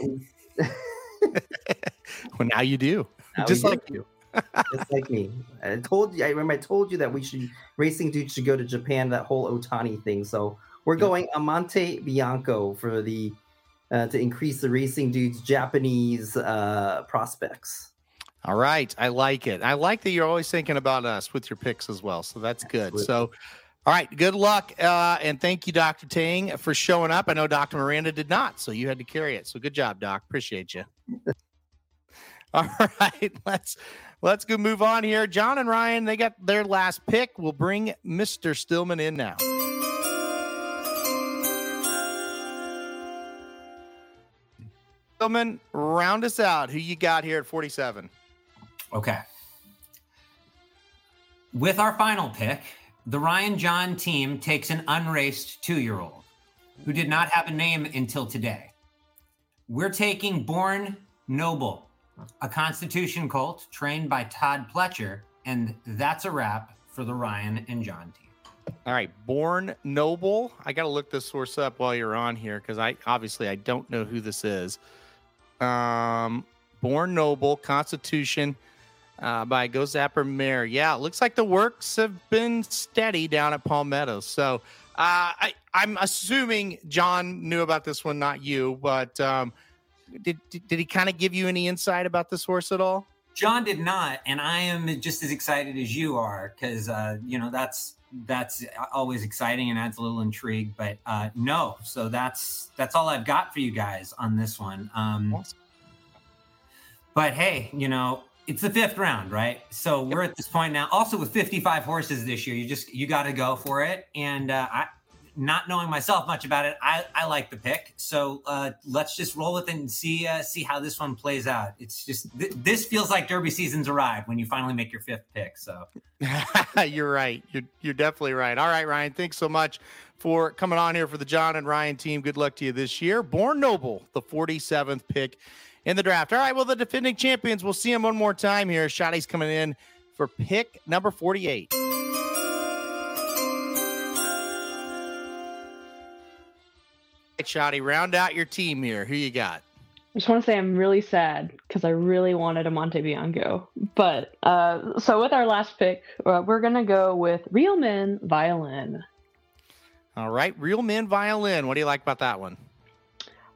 well, now you do.
Now
Just like
do.
you.
just like me. I told you. I remember I told you that we should racing dude should go to Japan. That whole Otani thing. So we're going Amante Bianco for the uh, to increase the racing dude's Japanese uh, prospects.
All right. I like it. I like that you're always thinking about us with your picks as well. So that's good. So, all right. Good luck. Uh, and thank you, Dr. Tang, for showing up. I know Dr. Miranda did not. So you had to carry it. So good job, Doc. Appreciate you. all right. Let's. Let's go move on here. John and Ryan, they got their last pick. We'll bring Mr. Stillman in now. Stillman, round us out. Who you got here at 47?
Okay. With our final pick, the Ryan John team takes an unraced two year old who did not have a name until today. We're taking Born Noble, a Constitution colt trained by Todd Pletcher, and that's a wrap for the Ryan and John team.
All right, Born Noble. I got to look this source up while you're on here because I obviously I don't know who this is. Um, Born Noble Constitution uh, by Ghostzapper Mare. Yeah, it looks like the works have been steady down at Palmetto. So uh, I, I'm assuming John knew about this one, not you, but um, did, did, did he kind of give you any insight about this horse at all?
John did not, and I am just as excited as you are because uh, you know that's that's always exciting and adds a little intrigue. But uh, no, so that's that's all I've got for you guys on this one. Um, but hey, you know it's the fifth round, right? So we're at this point now. Also with 55 horses this year, you just you got to go for it. And uh, I, not knowing myself much about it, I, I like the pick. So uh, let's just roll with it and see uh, see how this one plays out. It's just th- this feels like Derby season's arrived when you finally make your fifth pick. So
you're right. You're you're definitely right. All right, Ryan. Thanks so much for coming on here for the John and Ryan team. Good luck to you this year. Born Noble, the 47th pick in the draft. All right. Well, the defending champions. We'll see them one more time here. Shotty's coming in for pick number 48. right, Shotty, round out your team here. Who you got?
I just want to say I'm really sad because I really wanted a Monte Bianco. But uh, so with our last pick, uh, we're gonna go with Real Men Violin.
All right, Real Men Violin. What do you like about that one?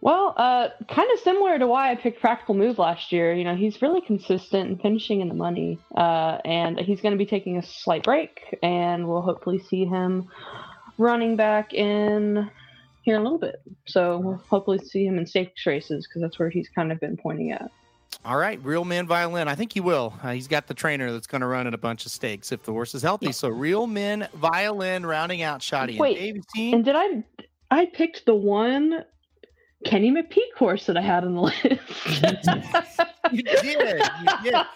Well, uh, kind of similar to why I picked Practical Move last year. You know, he's really consistent and finishing in the money, uh, and he's going to be taking a slight break, and we'll hopefully see him running back in here in a little bit. So we'll hopefully see him in stakes races because that's where he's kind of been pointing at.
All right, Real Man Violin. I think he will. Uh, he's got the trainer that's going to run in a bunch of stakes if the horse is healthy. So Real Men Violin rounding out Shotty
Wait,
and team.
and did I? I picked the one Kenny McPeek horse that I had on the list.
you did. You did.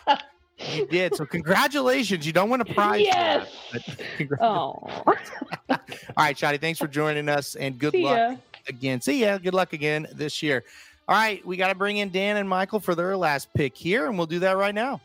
You did. So congratulations. You don't win a prize. for
Yes.
that,
oh,
All right, Shotty. Thanks for joining us and good
See
luck
ya.
again. See ya. Good luck again this year. All right, we got to bring in Dan and Michael for their last pick here, and we'll do that right now.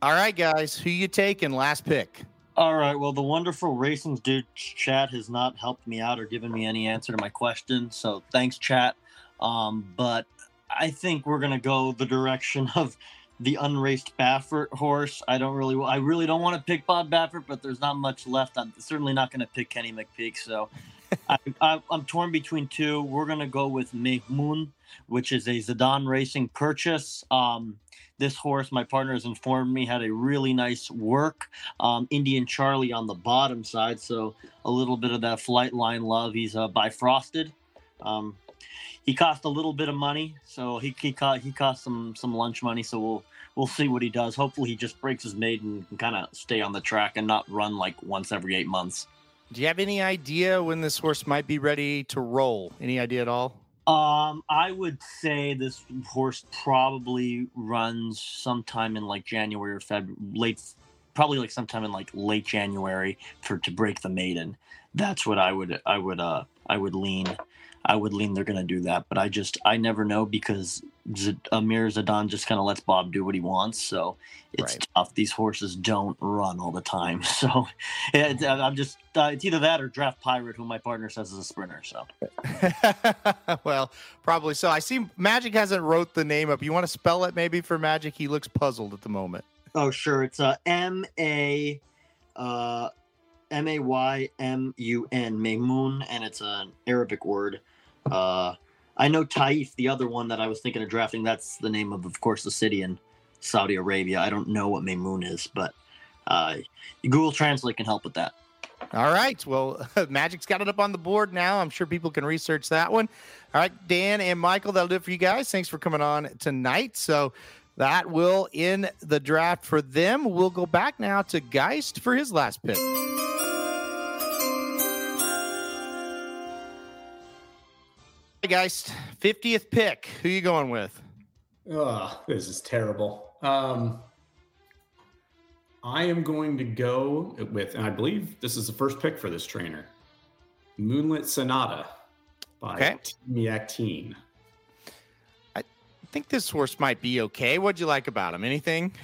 All right, guys, who you taking? Last pick.
All right. Well, the wonderful Racing's Dude chat has not helped me out or given me any answer to my question. So thanks, chat. Um, but I think we're going to go the direction of the unraced Baffert horse. I don't really, I really don't want to pick Bob Baffert, but there's not much left. I'm certainly not going to pick Kenny McPeek. So I, I, I'm torn between two. We're going to go with Maymun, which is a Zedan Racing purchase. Um, this horse, my partner has informed me, had a really nice work. Um, Indian Charlie on the bottom side, so a little bit of that Flightline love. He's uh, by Frosted. Um, he cost a little bit of money, so he he cost he cost some some lunch money. So we'll we'll see what he does. Hopefully, he just breaks his maiden and kind of stay on the track and not run like once every eight months.
Do you have any idea when this horse might be ready to roll? Any idea at all?
Um, I would say this horse probably runs sometime in like January or February, late, probably like sometime in like late January for to break the maiden. That's what I would I would uh I would lean. I would lean they're gonna do that, but I just I never know because Z- Amr Zedan just kind of lets Bob do what he wants, so it's tough. These horses don't run all the time, so it, I'm just uh, it's either that or draft Pirate, who my partner says is a sprinter. So
well, probably so. I see Magic hasn't wrote the name up. You want to spell it maybe for Magic? He looks puzzled at the moment.
Oh, sure. It's uh, M A uh, M A Y M U N, Maymun, and it's an Arabic word. Uh, I know Taif, the other one that I was thinking of drafting. That's the name of, of course, the city in Saudi Arabia. I don't know what Maymun is, but uh, Google Translate can help with that.
All right. Well, Magic's got it up on the board now. I'm sure people can research that one. All right, Dan and Michael, that'll do it for you guys. Thanks for coming on tonight. So that will end the draft for them. We'll go back now to Geist for his last pick. Hey, Geist, 50th pick. Who you going with?
Oh, this is terrible. Um, I am going to go with, and I believe this is the first pick for this trainer, Moonlit Sonata by
Okay. I think this horse might be okay. What'd you like about him? Anything?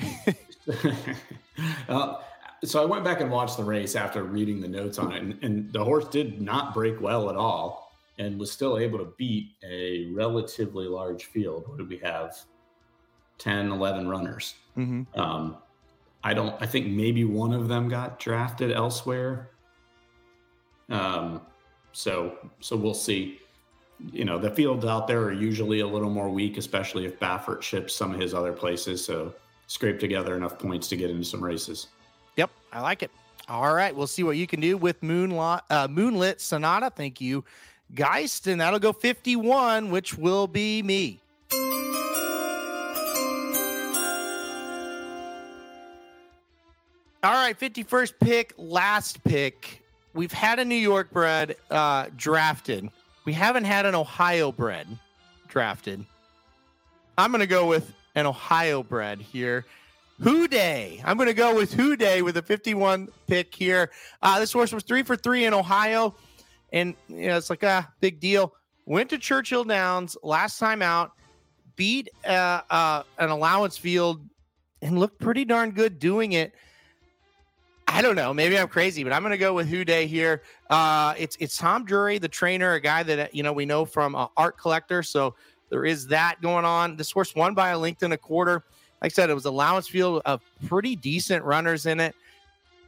Uh, so I went back and watched the race after reading the notes on it, and, and the horse did not break well at all and was still able to beat a relatively large field. What did we have? 10, 11 runners.
Mm-hmm.
Um, I don't, I think maybe one of them got drafted elsewhere. Um, so, so we'll see. You know, the fields out there are usually a little more weak, especially if Baffert ships some of his other places. So scrape together enough points to get into some races.
Yep, I like it. All right, we'll see what you can do with Moonlight, uh, Moonlit Sonata. Thank you, Geist, and that'll go 51, which will be me. All right, 51st pick, last pick. We've had a New York bred uh, drafted. We haven't had an Ohio bred drafted. I'm going to go with an Ohio bred here. Houday. I'm going to go with Houday with a 51 pick here. Uh, this horse was three for three in Ohio. And you know, it's like a ah, big deal. Went to Churchill Downs last time out, beat uh, uh, an allowance field, and looked pretty darn good doing it. I don't know. Maybe I'm crazy, but I'm going to go with Houday here. Uh, it's it's Tom Drury, the trainer, a guy that you know we know from uh, Art Collector. So there is that going on. This horse won by a length and a quarter. Like I said, it was allowance field of pretty decent runners in it.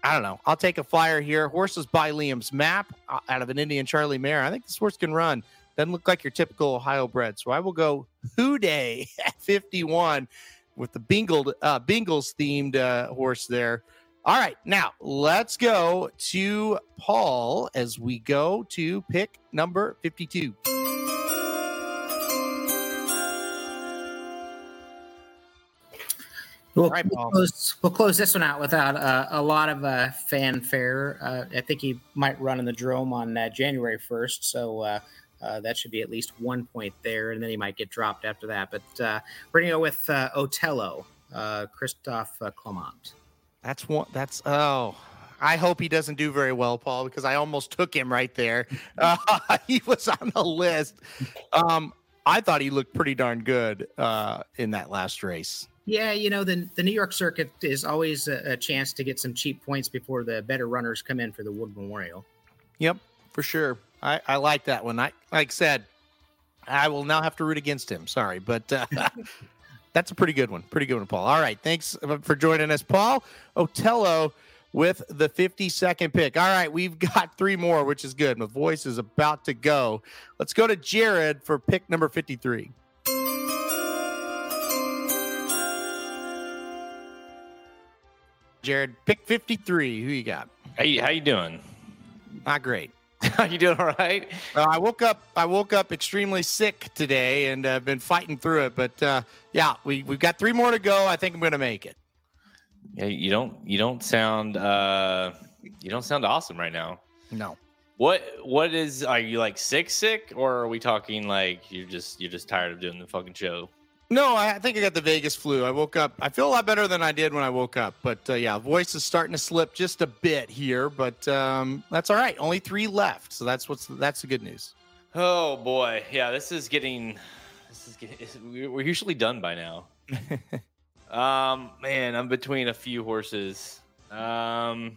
I don't know. I'll take a flyer here. Horses by Liam's map uh, out of an Indian Charlie Mare. I think this horse can run. Doesn't look like your typical Ohio bred. So I will go Houday at 51 with the Bingled, uh, Bingles themed uh, horse there. All right, now let's go to Paul as we go to pick number 52.
We'll,
Right,
we'll close, we'll close this one out without uh, a lot of uh, fanfare. Uh, I think he might run in the Jerome on uh, January 1st, so uh, uh, that should be at least one point there, and then he might get dropped after that. But uh, we're going to go with uh, Otello, uh, Christophe uh, Clement.
That's one. That's oh. I hope he doesn't do very well, Paul, because I almost took him right there. Uh, he was on the list. Um, I thought he looked pretty darn good uh, in that last race.
Yeah, you know, the, the New York circuit is always a, a chance to get some cheap points before the better runners come in for the Wood Memorial.
Yep, for sure. I, I like that one. I like said, I will now have to root against him. Sorry, but uh, That's a pretty good one. Pretty good one, Paul. All right. Thanks for joining us, Paul Otello with the 52nd pick. All right. We've got three more, which is good. My voice is about to go. Let's go to Jared for pick number 53. Jared, pick 53. Who you got?
Hey, how you doing?
Not great.
Are you doing all right?
Uh, I woke up. I woke up extremely sick today, and I've uh, been fighting through it. But uh, yeah, we we've got three more to go. I think I'm going to make it.
Yeah, you don't you don't sound uh you don't sound awesome right now.
No.
What what is are you like sick sick or are we talking like you're just you're just tired of doing the fucking show?
No, I think I got the Vegas flu. I woke up. I feel a lot better than I did when I woke up. But uh, yeah, voice is starting to slip just a bit here. But um, that's all right. Only three left, so that's what's that's the good news.
Oh boy, yeah, this is getting this is getting we're usually done by now. um, man, I'm between a few horses. Um,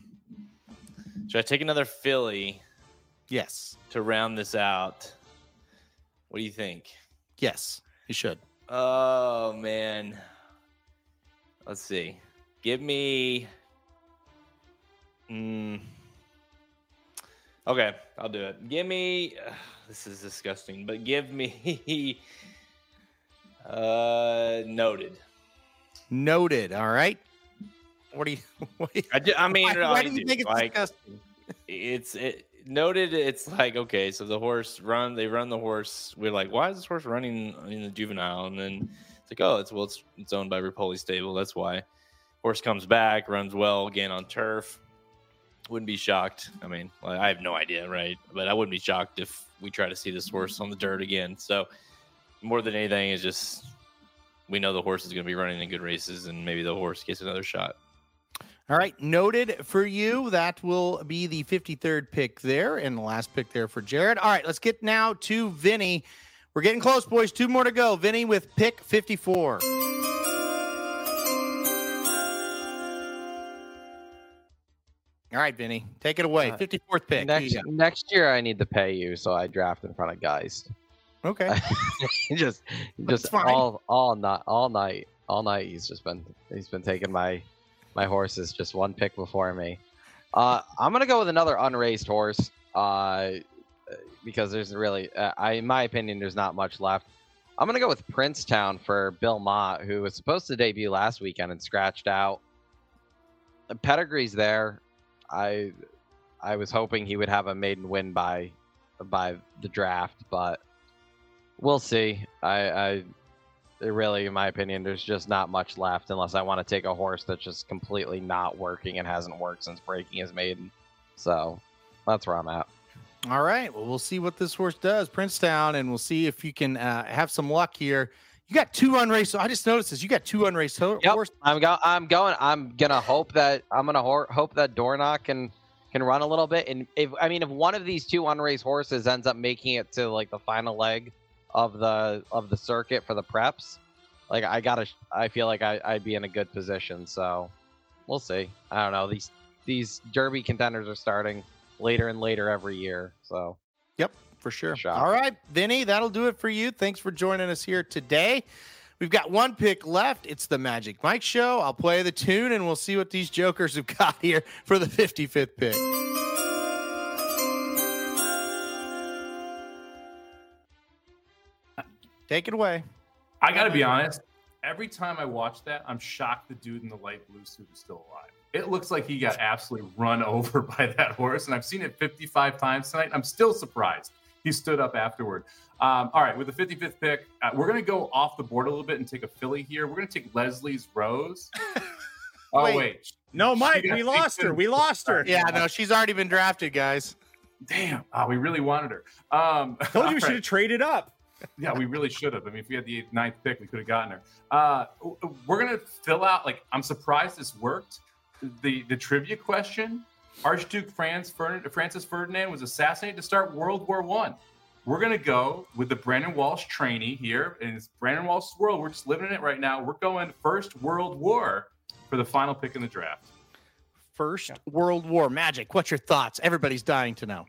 should I take another filly?
Yes.
To round this out, what do you think?
Yes, you should.
Oh man. Let's see. Give me. Mm. Okay, I'll do it. Give me. Uh, this is disgusting, but give me. uh, noted.
Noted. All right. What do you? What do you
I, I mean,
why, why do you think it's
like,
disgusting?
It's it noted. It's like okay, so the horse run. They run the horse. We're like, why is this horse running in the juvenile? And then it's like, oh, it's well, it's, it's owned by Repole Stable. That's why. Horse comes back, runs well again on turf. Wouldn't be shocked. I mean, I have no idea, right? But I wouldn't be shocked if we try to see this horse on the dirt again. So, more than anything, is just we know the horse is going to be running in good races, and maybe the horse gets another shot.
All right, noted for you. That will be the 53rd pick there, and the last pick there for Jared. All right, let's get now to Vinny. We're getting close, boys. Two more to go. Vinny with pick 54. All right, Vinny, take it away.
Uh,
54th pick.
Next next year, I need to pay you, so I draft in front of Geist.
Okay.
just just all all night all night all night. He's just been he's been taking my my horse is just one pick before me. Uh, I'm gonna go with another unraced horse. Uh, because there's really, uh, I in my opinion, there's not much left. I'm gonna go with Princetown for Bill Mott, who was supposed to debut last weekend and scratched out. The pedigree's there. I I was hoping he would have a maiden win by by the draft, but we'll see. I, I really, in my opinion, there's just not much left unless I want to take a horse that's just completely not working and hasn't worked since breaking his maiden. So that's where I'm at.
All right. Well, we'll see what this horse does, Princetown, and we'll see if you can uh, have some luck here. You got two unraced. I just noticed this. You got two unraced ho-
Yep,
horses.
I'm go. I'm going. I'm gonna hope that I'm gonna hor- hope that Dornoch can can run a little bit. And if I mean, if one of these two unraced horses ends up making it to like the final leg of the of the circuit for the preps, like I gotta. I feel like I, I'd be in a good position. So we'll see. I don't know. These these Derby contenders are starting later and later every year. So
Yep, for sure. All right, Vinny, that'll do it for you. Thanks for joining us here today. We've got one pick left. It's the Magic Mike Show. I'll play the tune and we'll see what these jokers have got here for the 55th pick. Take it away.
I got to be honest. Every time I watch that, I'm shocked the dude in the light blue suit is still alive. It looks like he got absolutely run over by that horse, and I've seen it 55 times tonight. I'm still surprised he stood up afterward. Um, all right, with the 55th pick, uh, we're going to go off the board a little bit and take a filly here. We're going to take Leslie's Rose. oh
Wait.
wait,
No, Mike, we lost her. We lost her.
Yeah, no, she's already been drafted, guys.
Damn, oh, we really wanted her. Um,
Told you
all
we should
right.
have traded up.
Yeah, we really should have. I mean, if we had the eighth, ninth pick, we could have gotten her. Uh, we're gonna fill out. Like, I'm surprised this worked. The the trivia question: Archduke Franz Ferdinand, Francis Ferdinand was assassinated to start World War One. We're gonna go with the Brendan Walsh trainee here, and it's Brendan Walsh's world. We're just living in it right now. We're going First World War for the final pick in the draft.
First World War magic. What's your thoughts? Everybody's dying to know.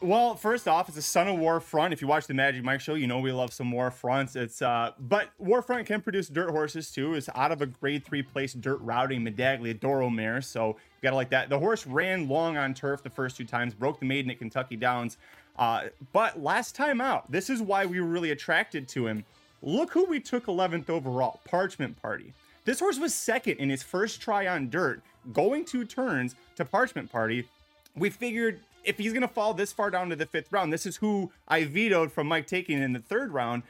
Well, first off, it's a son of War Front. If you watch the Magic Mike show, you know we love some War Fronts. It's uh, but War Front can produce dirt horses too. It's out of a grade three place dirt routing Medaglia d'Oro mare, so you gotta like that. The horse ran long on turf the first two times, broke the maiden at Kentucky Downs. Uh, but last time out, this is why we were really attracted to him. Look who we took 11th overall, Parchment Party. This horse was second in his first try on dirt, going two turns to Parchment Party. We figured if he's to fall this far down to the fifth round, this is who I vetoed from Mike taking in the third round.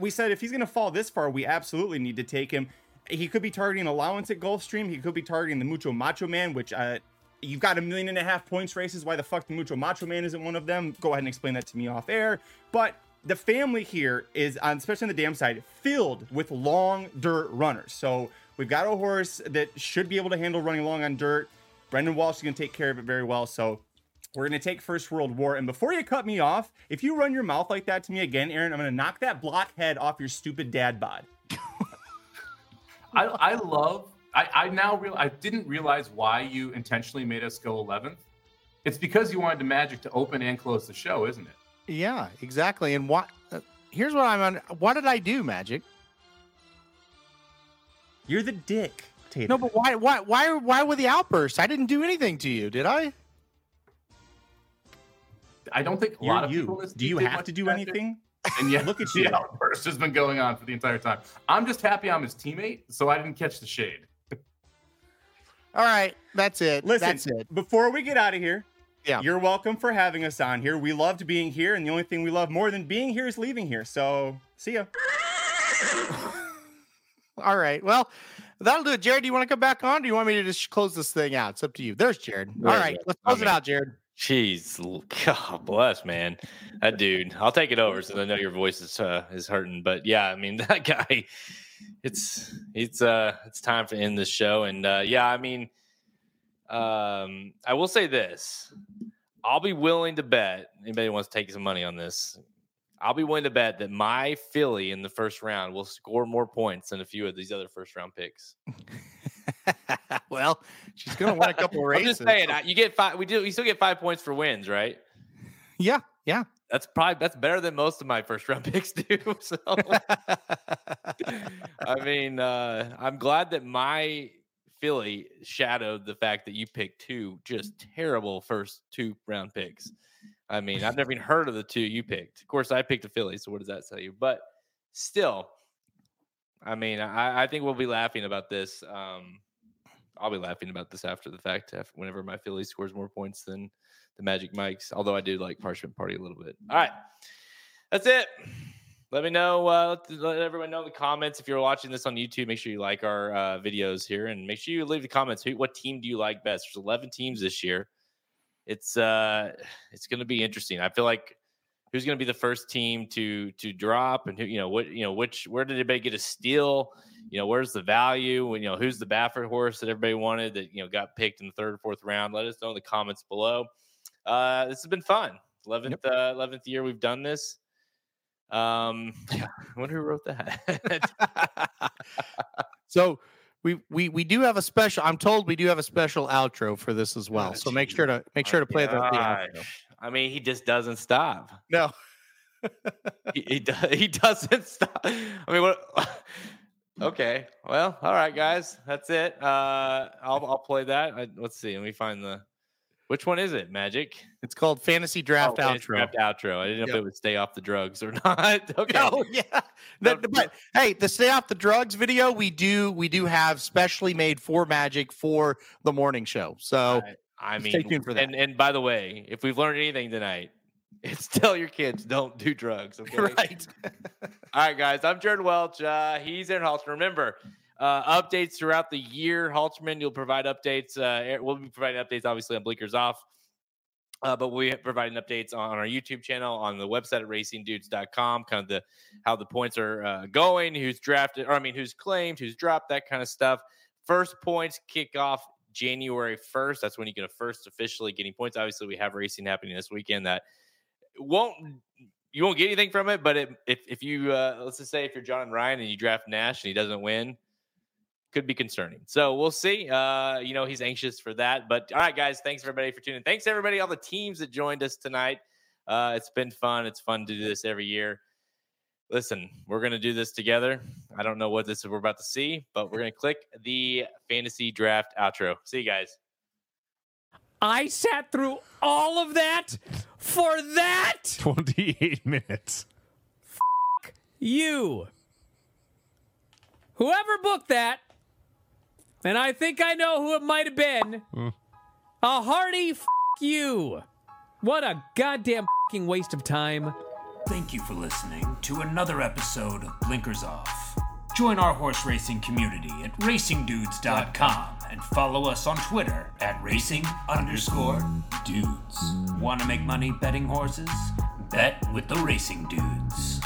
We said if he's to fall this far, we absolutely need to take him. He could be targeting allowance at Gulfstream. He could be targeting the Mucho Macho Man, which uh, you've got a million and a half points races. Why the fuck the Mucho Macho Man isn't one of them? Go ahead and explain that to me off air. But the family here is, on, especially on the dam side, filled with long dirt runners. So we've got a horse that should be able to handle running long on dirt. Brendan Walsh is going to take care of it very well. So we're going to take First World War. And before you cut me off, if you run your mouth like that to me again, Aaron, I'm going to knock that blockhead off your stupid dad bod.
I, I love. I, I now real. I didn't realize why you intentionally made us go 11th. It's because you wanted the Magic to open and close the show, isn't it?
Yeah, exactly. And what? Uh, here's what I'm on. What did I do, Magic?
You're the dick. Tater.
No, but why? Why? Why? Why were the outbursts? I didn't do anything to you, did I?
I don't think a
You're
lot of
you.
people.
Do you have to do anything?
And yet,
Look at you.
the
you.
outburst has been going on for the entire time. I'm just happy I'm his teammate, so I didn't catch the shade.
All right, that's it.
Listen,
that's it.
before we get out of here,
Yeah.
you're welcome for having us on here. We loved being here, and the only thing we love more than being here is leaving here. So, see ya.
All right. Well, that'll do it. Jared, do you want to come back on? Or do you want me to just close this thing out? It's up to you. There's Jared. All
There
right,
go.
let's close it out, Jared.
Jeez, God bless, man. That dude. I'll take it over since I know your voice is uh, is hurting. But yeah, I mean that guy. It's it's uh it's time to end this show. And uh, yeah, I mean, um, I will say this: I'll be willing to bet. Anybody wants to take some money on this? I'll be willing to bet that my filly in the first round will score more points than a few of these other first round picks.
well, she's gonna win a couple of races.
I'm just saying, you get five. We do. You still get five points for wins, right?
Yeah, yeah.
That's probably that's better than most of my first round picks do. So, I mean, uh, I'm glad that my filly shadowed the fact that you picked two just terrible first two round picks. I mean, I've never even heard of the two you picked. Of course, I picked a filly, so what does that tell you? But still, I mean, I, I think we'll be laughing about this. Um, I'll be laughing about this after the fact, whenever my filly scores more points than the Magic Mikes. Although I do like Parchment Party a little bit. All right, that's it. Let me know. Uh, let, everyone know in the comments if you're watching this on YouTube. Make sure you like our uh, videos here, and make sure you leave the comments. Who, what team do you like best? There's 11 teams this year. It's uh, it's going to be interesting. I feel like who's going to be the first team to to drop, and who you know what you know which where did everybody get a steal? You know where's the value? When, you know who's the Baffert horse that everybody wanted that you know got picked in the third or fourth round? Let us know in the comments below. Uh, this has been fun. 11th uh, 11th year we've done this. Um, I wonder who wrote that.
So we we we do have a special. I'm told we do have a special outro for this as well. So make sure to make sure to play the, the outro.
I mean, he just doesn't stop.
No.
he, he, do- he doesn't stop. I mean, what? Okay. Well, all right, guys. That's it. Uh, I'll, I'll play that. I, let's see. Let me find the. Which one is it? Magic.
It's called Fantasy Draft
Oh,
Outro.
Draft outro. I didn't know
Yep.
if it would stay off the drugs or not. okay.
No, yeah. But hey, the stay off the drugs video we do we do have specially made for Magic for the morning show. So
I mean,
stay tuned for that.
And and by the way, if we've learned anything tonight, it's tell your kids don't do drugs. Okay.
Right.
All right, guys. I'm Jared Welch. Uh, he's Aaron Halterman. Remember, uh, updates throughout the year. Halterman, you'll provide updates. Uh, we'll be providing updates, obviously, on Blinkers Off. Uh, but we have providing updates on our YouTube channel, on the website at racingdudes.com, kind of the how the points are uh, going, who's drafted, or I mean, who's claimed, who's dropped, that kind of stuff. First points kick off January 1st. That's when you can first officially getting points. Obviously, we have racing happening this weekend that won't you won't get anything from it. But it, if if you uh, let's just say if you're John Ryan and you draft Nash and he doesn't win, could be concerning. So we'll see. Uh, you know, he's anxious for that. But all right, guys, thanks everybody for tuning. in. Thanks everybody, all the teams that joined us tonight. Uh, it's been fun. It's fun to do this every year. Listen, we're gonna do this together. I don't know what this is we're about to see, but we're gonna click the fantasy draft outro. See you guys.
I sat through all of that for that.
28 minutes.
You. Whoever booked that, and I think I know who it might have been. Hmm. A hearty f- you. What a goddamn fucking waste of time.
Thank you for listening to another episode of Blinkers Off. Join our horse racing community at racingdudes.com and follow us on Twitter at racing underscore dudes. Want to make money betting horses? Bet with the racing dudes.